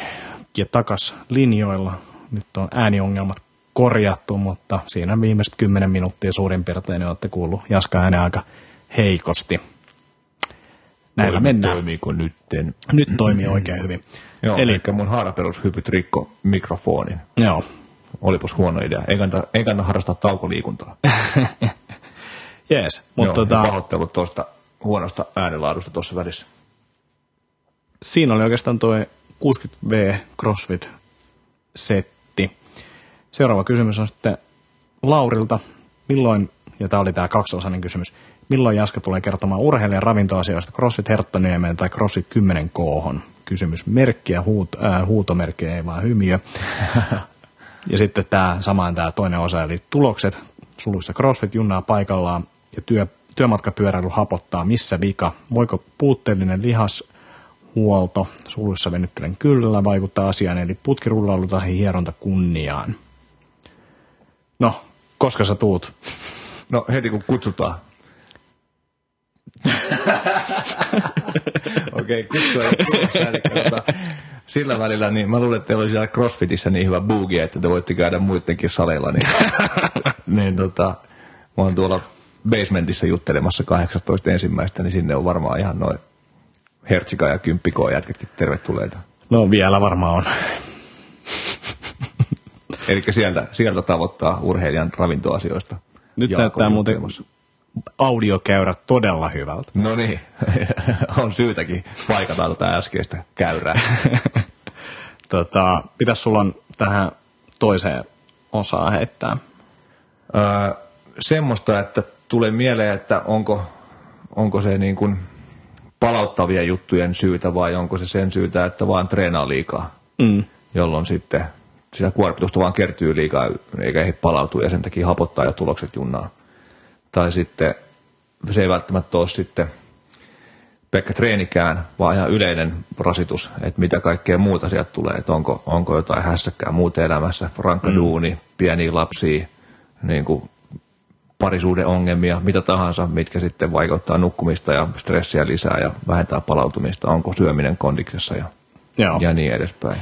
ja takas linjoilla. Nyt on ääniongelmat korjattu, mutta siinä viimeiset 10 minuuttia suurin piirtein niin olette kuullut Jaska äänen aika heikosti. Näillä mennään. Toimiiko nytten? Nyt toimii oikein hyvin. Joo, Eli, mun haaraperushypyt rikko mikrofonin. joo. Olipas huono idea. Ei kannata, ei kannata harrastaa taukoliikuntaa. [LAUGHS] Jees, mutta Joo, tota, pahoittelut tuosta huonosta äänenlaadusta tuossa välissä. siinä oli oikeastaan tuo 60V CrossFit-setti. Seuraava kysymys on sitten Laurilta. Milloin, ja tämä oli tämä kaksiosainen kysymys, milloin Jaska tulee kertomaan urheilijan ravintoasioista CrossFit Herttoniemeen tai CrossFit 10 k Kysymys merkkiä, huut, äh, huutomerkkiä, ei vaan hymiö. [LAUGHS] ja sitten tämä samaan tämä toinen osa, eli tulokset. Suluissa CrossFit junnaa paikallaan ja työ, työmatkapyöräily hapottaa. Missä vika? Voiko puutteellinen lihas huolto, suluissa venyttelen kyllä, vaikuttaa asiaan, eli putkirullailu tai hieronta kunniaan. No, koska sä tuut? No heti kun kutsutaan. [LAUGHS] Okei, okay, kutsua tota, sillä välillä, niin mä luulen, että teillä oli siellä CrossFitissä niin hyvä boogie, että te voitte käydä muidenkin saleilla. Niin, [LAUGHS] niin tota, mä oon tuolla basementissa juttelemassa 18 ensimmäistä, niin sinne on varmaan ihan noin Hertsika ja Kymppikoon jätketkin tervetulleita. No vielä varmaan on. Eli sieltä, sieltä tavoittaa urheilijan ravintoasioista. Nyt näyttää muuten audiokäyrä todella hyvältä. No niin, [LAUGHS] on syytäkin paikata tätä äskeistä käyrää. [LAUGHS] Tota, mitäs sulla on tähän toiseen osaan heittää? Öö, semmoista, että tulee mieleen, että onko, onko se niin kuin palauttavia juttujen syytä vai onko se sen syytä, että vaan treenaa liikaa, Mm. jolloin sitten sitä kuormitusta vaan kertyy liikaa eikä ehdi palautua ja sen takia hapottaa jo tulokset junnaa. Tai sitten se ei välttämättä ole sitten pelkkä treenikään, vaan ihan yleinen rasitus, että mitä kaikkea muuta sieltä tulee, että onko, onko jotain hässäkkää muuta elämässä, rankka mm. duuni, pieniä lapsia, niin kuin parisuuden ongelmia, mitä tahansa, mitkä sitten vaikuttaa nukkumista ja stressiä lisää ja vähentää palautumista, onko syöminen kondiksessa ja, Joo. ja niin edespäin.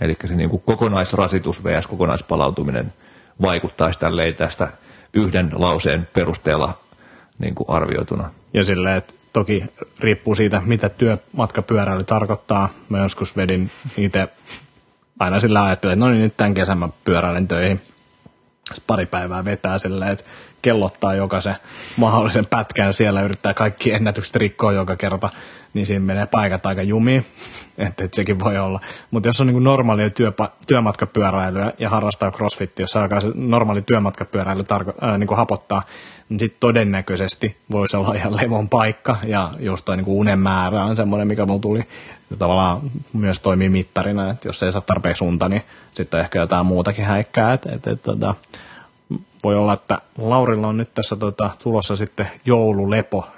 Eli se niin kuin kokonaisrasitus vs. kokonaispalautuminen vaikuttaisi tälleen tästä yhden lauseen perusteella niin kuin arvioituna. Ja silleen, että toki riippuu siitä, mitä työmatkapyöräily tarkoittaa. Mä joskus vedin itse aina sillä ajattelin, että no niin, nyt tämän kesän mä pyöräilen töihin. Sitten pari päivää vetää silleen, että kellottaa jokaisen mahdollisen pätkän siellä, yrittää kaikki ennätykset rikkoa joka kerta, niin siinä menee paikat aika jumiin, [LAUGHS] että et sekin voi olla. Mutta jos on niinku normaalia työpa- työmatkapyöräilyä ja harrastaa crossfittiä, jos alkaa se normaali työmatkapyöräily tarko- äh, niinku hapottaa, niin sitten todennäköisesti voisi olla ihan levon paikka, ja just toi niinku unen määrä on semmoinen, mikä mulla tuli tavallaan myös toimii mittarina, että jos ei saa tarpeeksi unta, niin sitten ehkä jotain muutakin häikkää, että et, et, tota, voi olla, että Laurilla on nyt tässä tota, tulossa sitten joululepo.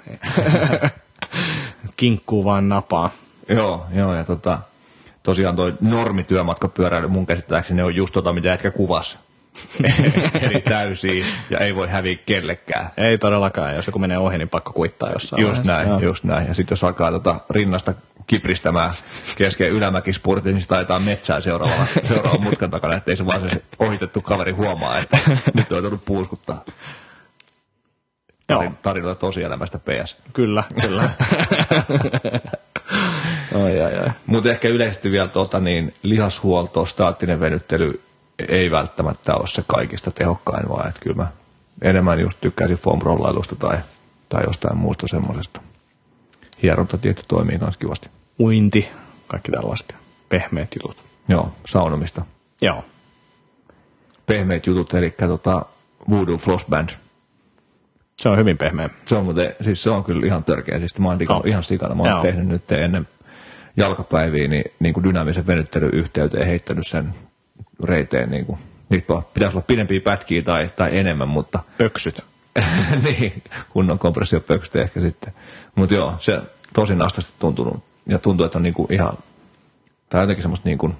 [LAUGHS] Kinkkuu vain napaa. Joo, joo ja tota, tosiaan toi normityömatkapyöräily mun käsittääkseni on just tota, mitä etkä kuvas. [LAUGHS] Eli täysiä ja ei voi häviä kellekään. Ei todellakaan, jos joku menee ohi, niin pakko kuittaa jossain Just näin, Joo. just näin. Ja sitten jos alkaa tota rinnasta kipristämään kesken ylämäkispurtin, niin se taitaa metsää seuraavalla, seuraavan mutkan takana, ettei se vaan se ohitettu kaveri huomaa, että nyt on tullut puuskuttaa. Tarin, tarinoita tosielämästä PS. kyllä, kyllä. [LAUGHS] ai, ai, ai. Mutta ehkä yleisesti vielä tota, niin lihashuolto, staattinen venyttely ei välttämättä ole se kaikista tehokkain, vaan että kyllä mä enemmän just tykkäisin foam-rollailusta tai, tai jostain muusta semmoisesta. Hieronta tietty toimii myös kivasti. Uinti, kaikki tällaista. Pehmeät jutut. Joo, saunomista. Joo, Pehmeät jutut, eli tota Voodoo Floss Band. se on hyvin pehmeä. Se on, muuten, siis se on kyllä ihan törkeä. Siis mä oon Joo. ihan sikana. Mä oon Joo. tehnyt nyt ennen jalkapäiviä niin, niin kuin dynaamisen venyttelyyhteyteen heittänyt sen reiteen. Niin kuin, niitä pitäisi olla pidempiä pätkiä tai, tai enemmän, mutta [LAUGHS] Pöksyt. [LAUGHS] niin, kunnon kompressiopöksyt ehkä sitten. Mutta joo, se tosi nastasti tuntunut. Ja tuntuu, että on niinku ihan, tai jotenkin semmoista niinku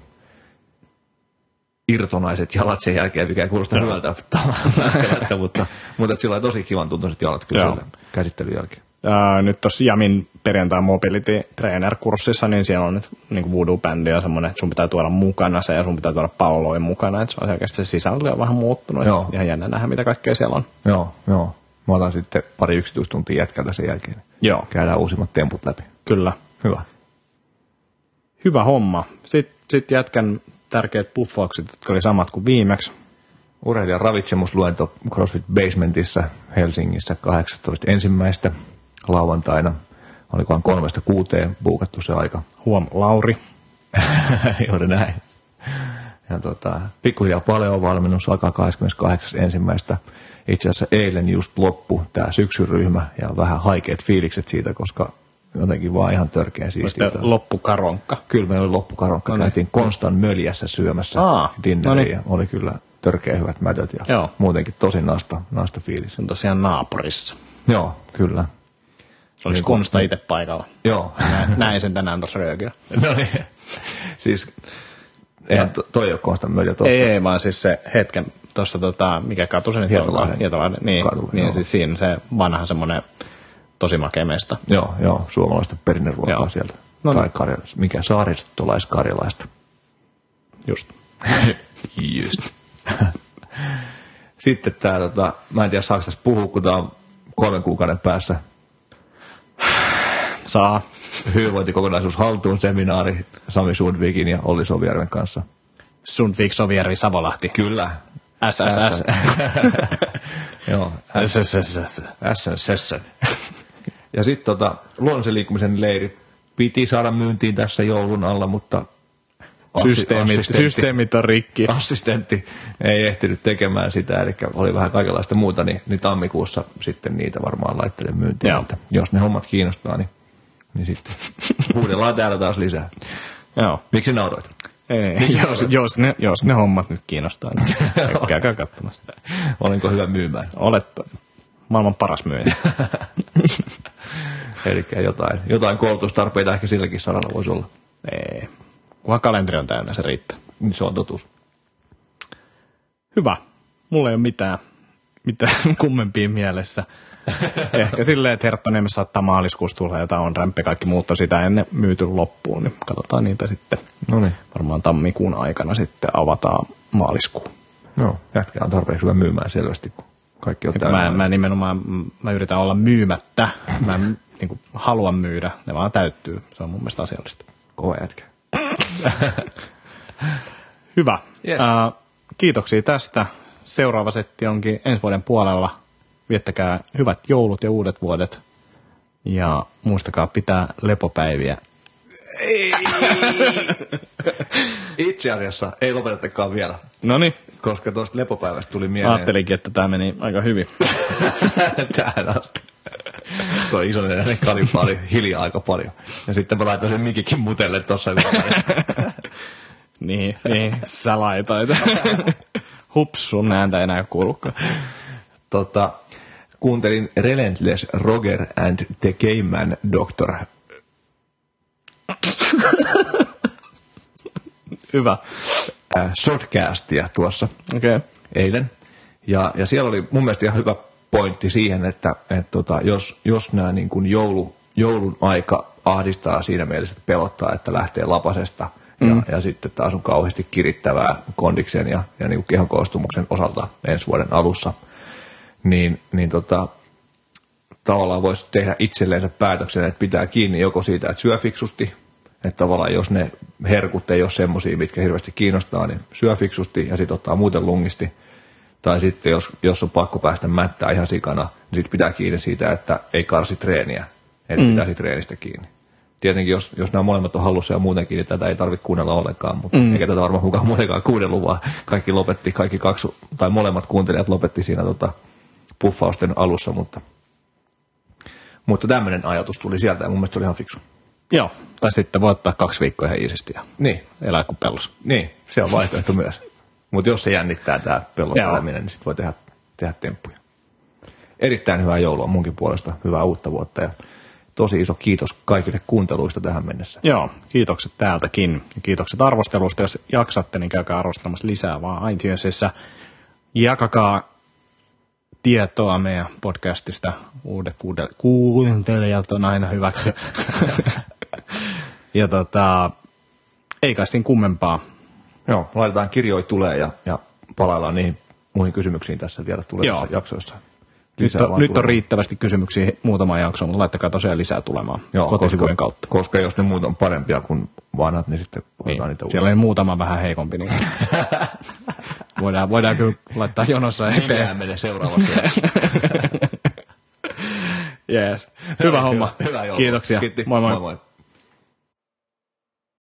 irtonaiset jalat sen jälkeen, mikä ei kuulosta hyvältä välttämättä, [LAUGHS] mutta, mutta sillä oli tosi kivan tuntuiset jalat kyllä Joo. käsittelyn jälkeen. Ää, nyt tuossa Jamin perjantai mobility trainer kurssissa, niin siellä on nyt niin voodoo-bändi ja semmoinen, että sun pitää tuoda mukana se ja sun pitää tuoda palloin mukana, että se on selkeästi se sisältö on vähän muuttunut. Joo. Ihan jännä nähdä, mitä kaikkea siellä on. Joo, joo. Mä otan sitten pari yksityistuntia jätkältä sen jälkeen. Joo. Käydään uusimmat temput läpi. Kyllä. Hyvä. Hyvä homma. Sitten sit jätkän tärkeät puffaukset, jotka oli samat kuin viimeksi. Urheilijan ravitsemusluento CrossFit Basementissa Helsingissä 18 ensimmäistä lauantaina. Olikohan kolmesta kuuteen buukattu se aika. Huom, Lauri. [LAUGHS] Juuri näin. Ja tota, pikkuhiljaa paljon valmennus alkaa 28. ensimmäistä. Itse asiassa eilen just loppu tämä syksyryhmä ja vähän haikeat fiilikset siitä, koska jotenkin vaan ihan törkeän siistiä. Loppukaronkka. Kyllä meillä oli loppukaronkka. No niin. Käytiin Konstan möljässä syömässä Aa, dinneriä no niin. ja oli kyllä törkeä hyvät mätöt ja Joo. muutenkin tosi nasta, nasta fiilis. On tosiaan naapurissa. Joo, kyllä. Oliko Niin, Konsta itse paikalla? Joo. Näin, sen tänään tuossa röökiä. [LAUGHS] no niin. siis, eihän to, toi ole Konstan möljä tuossa. Ei, ei, vaan siis se hetken tuossa, tota, mikä katu se nyt on? Hietolahden. Niin, niin joo. siis siinä se vanha semmoinen tosi makea mesta. Joo, joo, suomalaista perinneruokaa Joo. sieltä. No tai niin. karja, mikä saaristolaiskarjalaista. Just. [LAUGHS] Just. Sitten tämä, tota, mä en tiedä saako tässä puhua, kun tämä on kolmen kuukauden päässä Saa. hyvinvointikokonaisuus haltuun seminaari Sami Sundvikin ja Olli Sovijärven kanssa. Sundvik Sovijärvi Savolahti. Kyllä. SSS. [LAUGHS] Joo, SSS. SSS. Ja sitten tota, luonnollisen liikkumisen leiri piti saada myyntiin tässä joulun alla, mutta Systeemit, assistentti- systeemit on rikki. assistentti ei ehtinyt tekemään sitä, eli oli vähän kaikenlaista muuta, niin, niin tammikuussa sitten niitä varmaan laittelen myyntiin. Että jos ne hommat kiinnostaa, niin, niin sitten [LAUGHS] huudellaan täällä taas lisää. Joo. Miksi nauroit? Ei, jos, jos, ne, jos ne hommat nyt kiinnostaa, niin [LAUGHS] käykää katsomassa. Olenko hyvä myymään? Olet maailman paras myyjä. [LAUGHS] Eli jotain, jotain koulutustarpeita ehkä silläkin saralla voisi olla. Ei. Kunhan kalenteri on täynnä, se riittää. Niin se on totuus. Hyvä. Mulla ei ole mitään, mitään [LAUGHS] kummempia mielessä. [LAUGHS] Ehkä silleen, että Herttoniemessä saattaa maaliskuussa tulla jotain on rämpi kaikki muut on sitä ennen myyty loppuun, niin katsotaan niitä sitten. No niin. Varmaan tammikuun aikana sitten avataan maaliskuun. No, jätkä on tarpeeksi hyvä myymään selvästi, kun kaikki on. Mä, mä nimenomaan, mä yritän olla myymättä. Mä niin kuin, haluan myydä, ne vaan täyttyy. Se on mun mielestä asiallista. Kova jätkä. [LAUGHS] Hyvä. Yes. Uh, kiitoksia tästä. Seuraava setti onkin ensi vuoden puolella. Viettäkää hyvät joulut ja uudet vuodet. Ja muistakaa pitää lepopäiviä. [LAUGHS] Itse asiassa ei lopetetakaan vielä, No niin, koska tuosta lepopäivästä tuli mieleen. ajattelinkin, että tämä meni aika hyvin. [LAUGHS] Tähän asti. Tuo iso nenäinen kalippa oli hiljaa aika paljon. Ja sitten mä laitoin sen mikikin mutelle tuossa [LAUGHS] niin, niin, sä laitoit. [LAUGHS] Hups, sun ääntä enää kuulukaan. tota, kuuntelin Relentless Roger and the Game Man Doctor [LAUGHS] Hyvä. äh, shotcastia tuossa Okei. Okay. eilen. Ja, ja siellä oli mun mielestä ihan hyvä pointti siihen, että, että tota, jos, jos nämä niin kuin joulu, joulun aika ahdistaa siinä mielessä, että pelottaa, että lähtee lapasesta mm. ja, ja sitten taas on kauheasti kirittävää kondiksen ja, ja niin kuin kehon koostumuksen osalta ensi vuoden alussa, niin, niin tota, tavallaan voisi tehdä itselleensä päätöksen, että pitää kiinni joko siitä, että syö fiksusti, että tavallaan jos ne herkut ei ole semmoisia, mitkä hirveästi kiinnostaa, niin syö fiksusti ja sitten ottaa muuten lungisti. Tai sitten jos, jos on pakko päästä mättää ihan sikana, niin sitten pitää kiinni siitä, että ei karsi treeniä, että mm. pitää siitä treenistä kiinni. Tietenkin jos, jos nämä molemmat on hallussa ja muutenkin, niin tätä ei tarvitse kuunnella ollenkaan, mutta mm. eikä tätä varmaan kukaan muutenkaan kuunnellut, vaan kaikki lopetti, kaikki kaksi, tai molemmat kuuntelijat lopetti siinä tota, puffausten alussa, mutta, mutta tämmöinen ajatus tuli sieltä ja mun mielestä se oli ihan fiksu. Joo, tai sitten voi ottaa kaksi viikkoa ihan iisisti ja Niin, elää kuin pellos. Niin, se on vaihtoehto myös. Mutta jos se jännittää tämä pellosteleminen, niin sitten voi tehdä, tehdä temppuja. Erittäin hyvää joulua munkin puolesta, hyvää uutta vuotta ja tosi iso kiitos kaikille kuunteluista tähän mennessä. Joo, kiitokset täältäkin. Ja kiitokset arvostelusta. Jos jaksatte, niin käykää arvostelemassa lisää vaan iTunesissa. Jakakaa tietoa meidän podcastista. Uudet kuuntelijat on aina hyväksi. [LAUGHS] ja tota, ei kai siinä kummempaa. Joo, laitetaan kirjoja tulee ja, ja palaillaan niihin muihin kysymyksiin tässä vielä tulevissa Joo. jaksoissa. Nyt Lisää on, vaan nyt on riittävästi kysymyksiä muutama jakso, mutta laittakaa tosiaan lisää tulemaan kotisivujen koska, kautta. Koska jos ne muut on parempia kuin vanhat, niin sitten Niin, niitä siellä on muutama vähän heikompi, niin [LAUGHS] voidaan, voidaan kyllä laittaa jonossa eteen. Nimeään menee seuraavaksi. [LAUGHS] Yes. Hyvä homma. Hyvä joulua. Kiitoksia. Kiitti. Moi moi. moi, moi.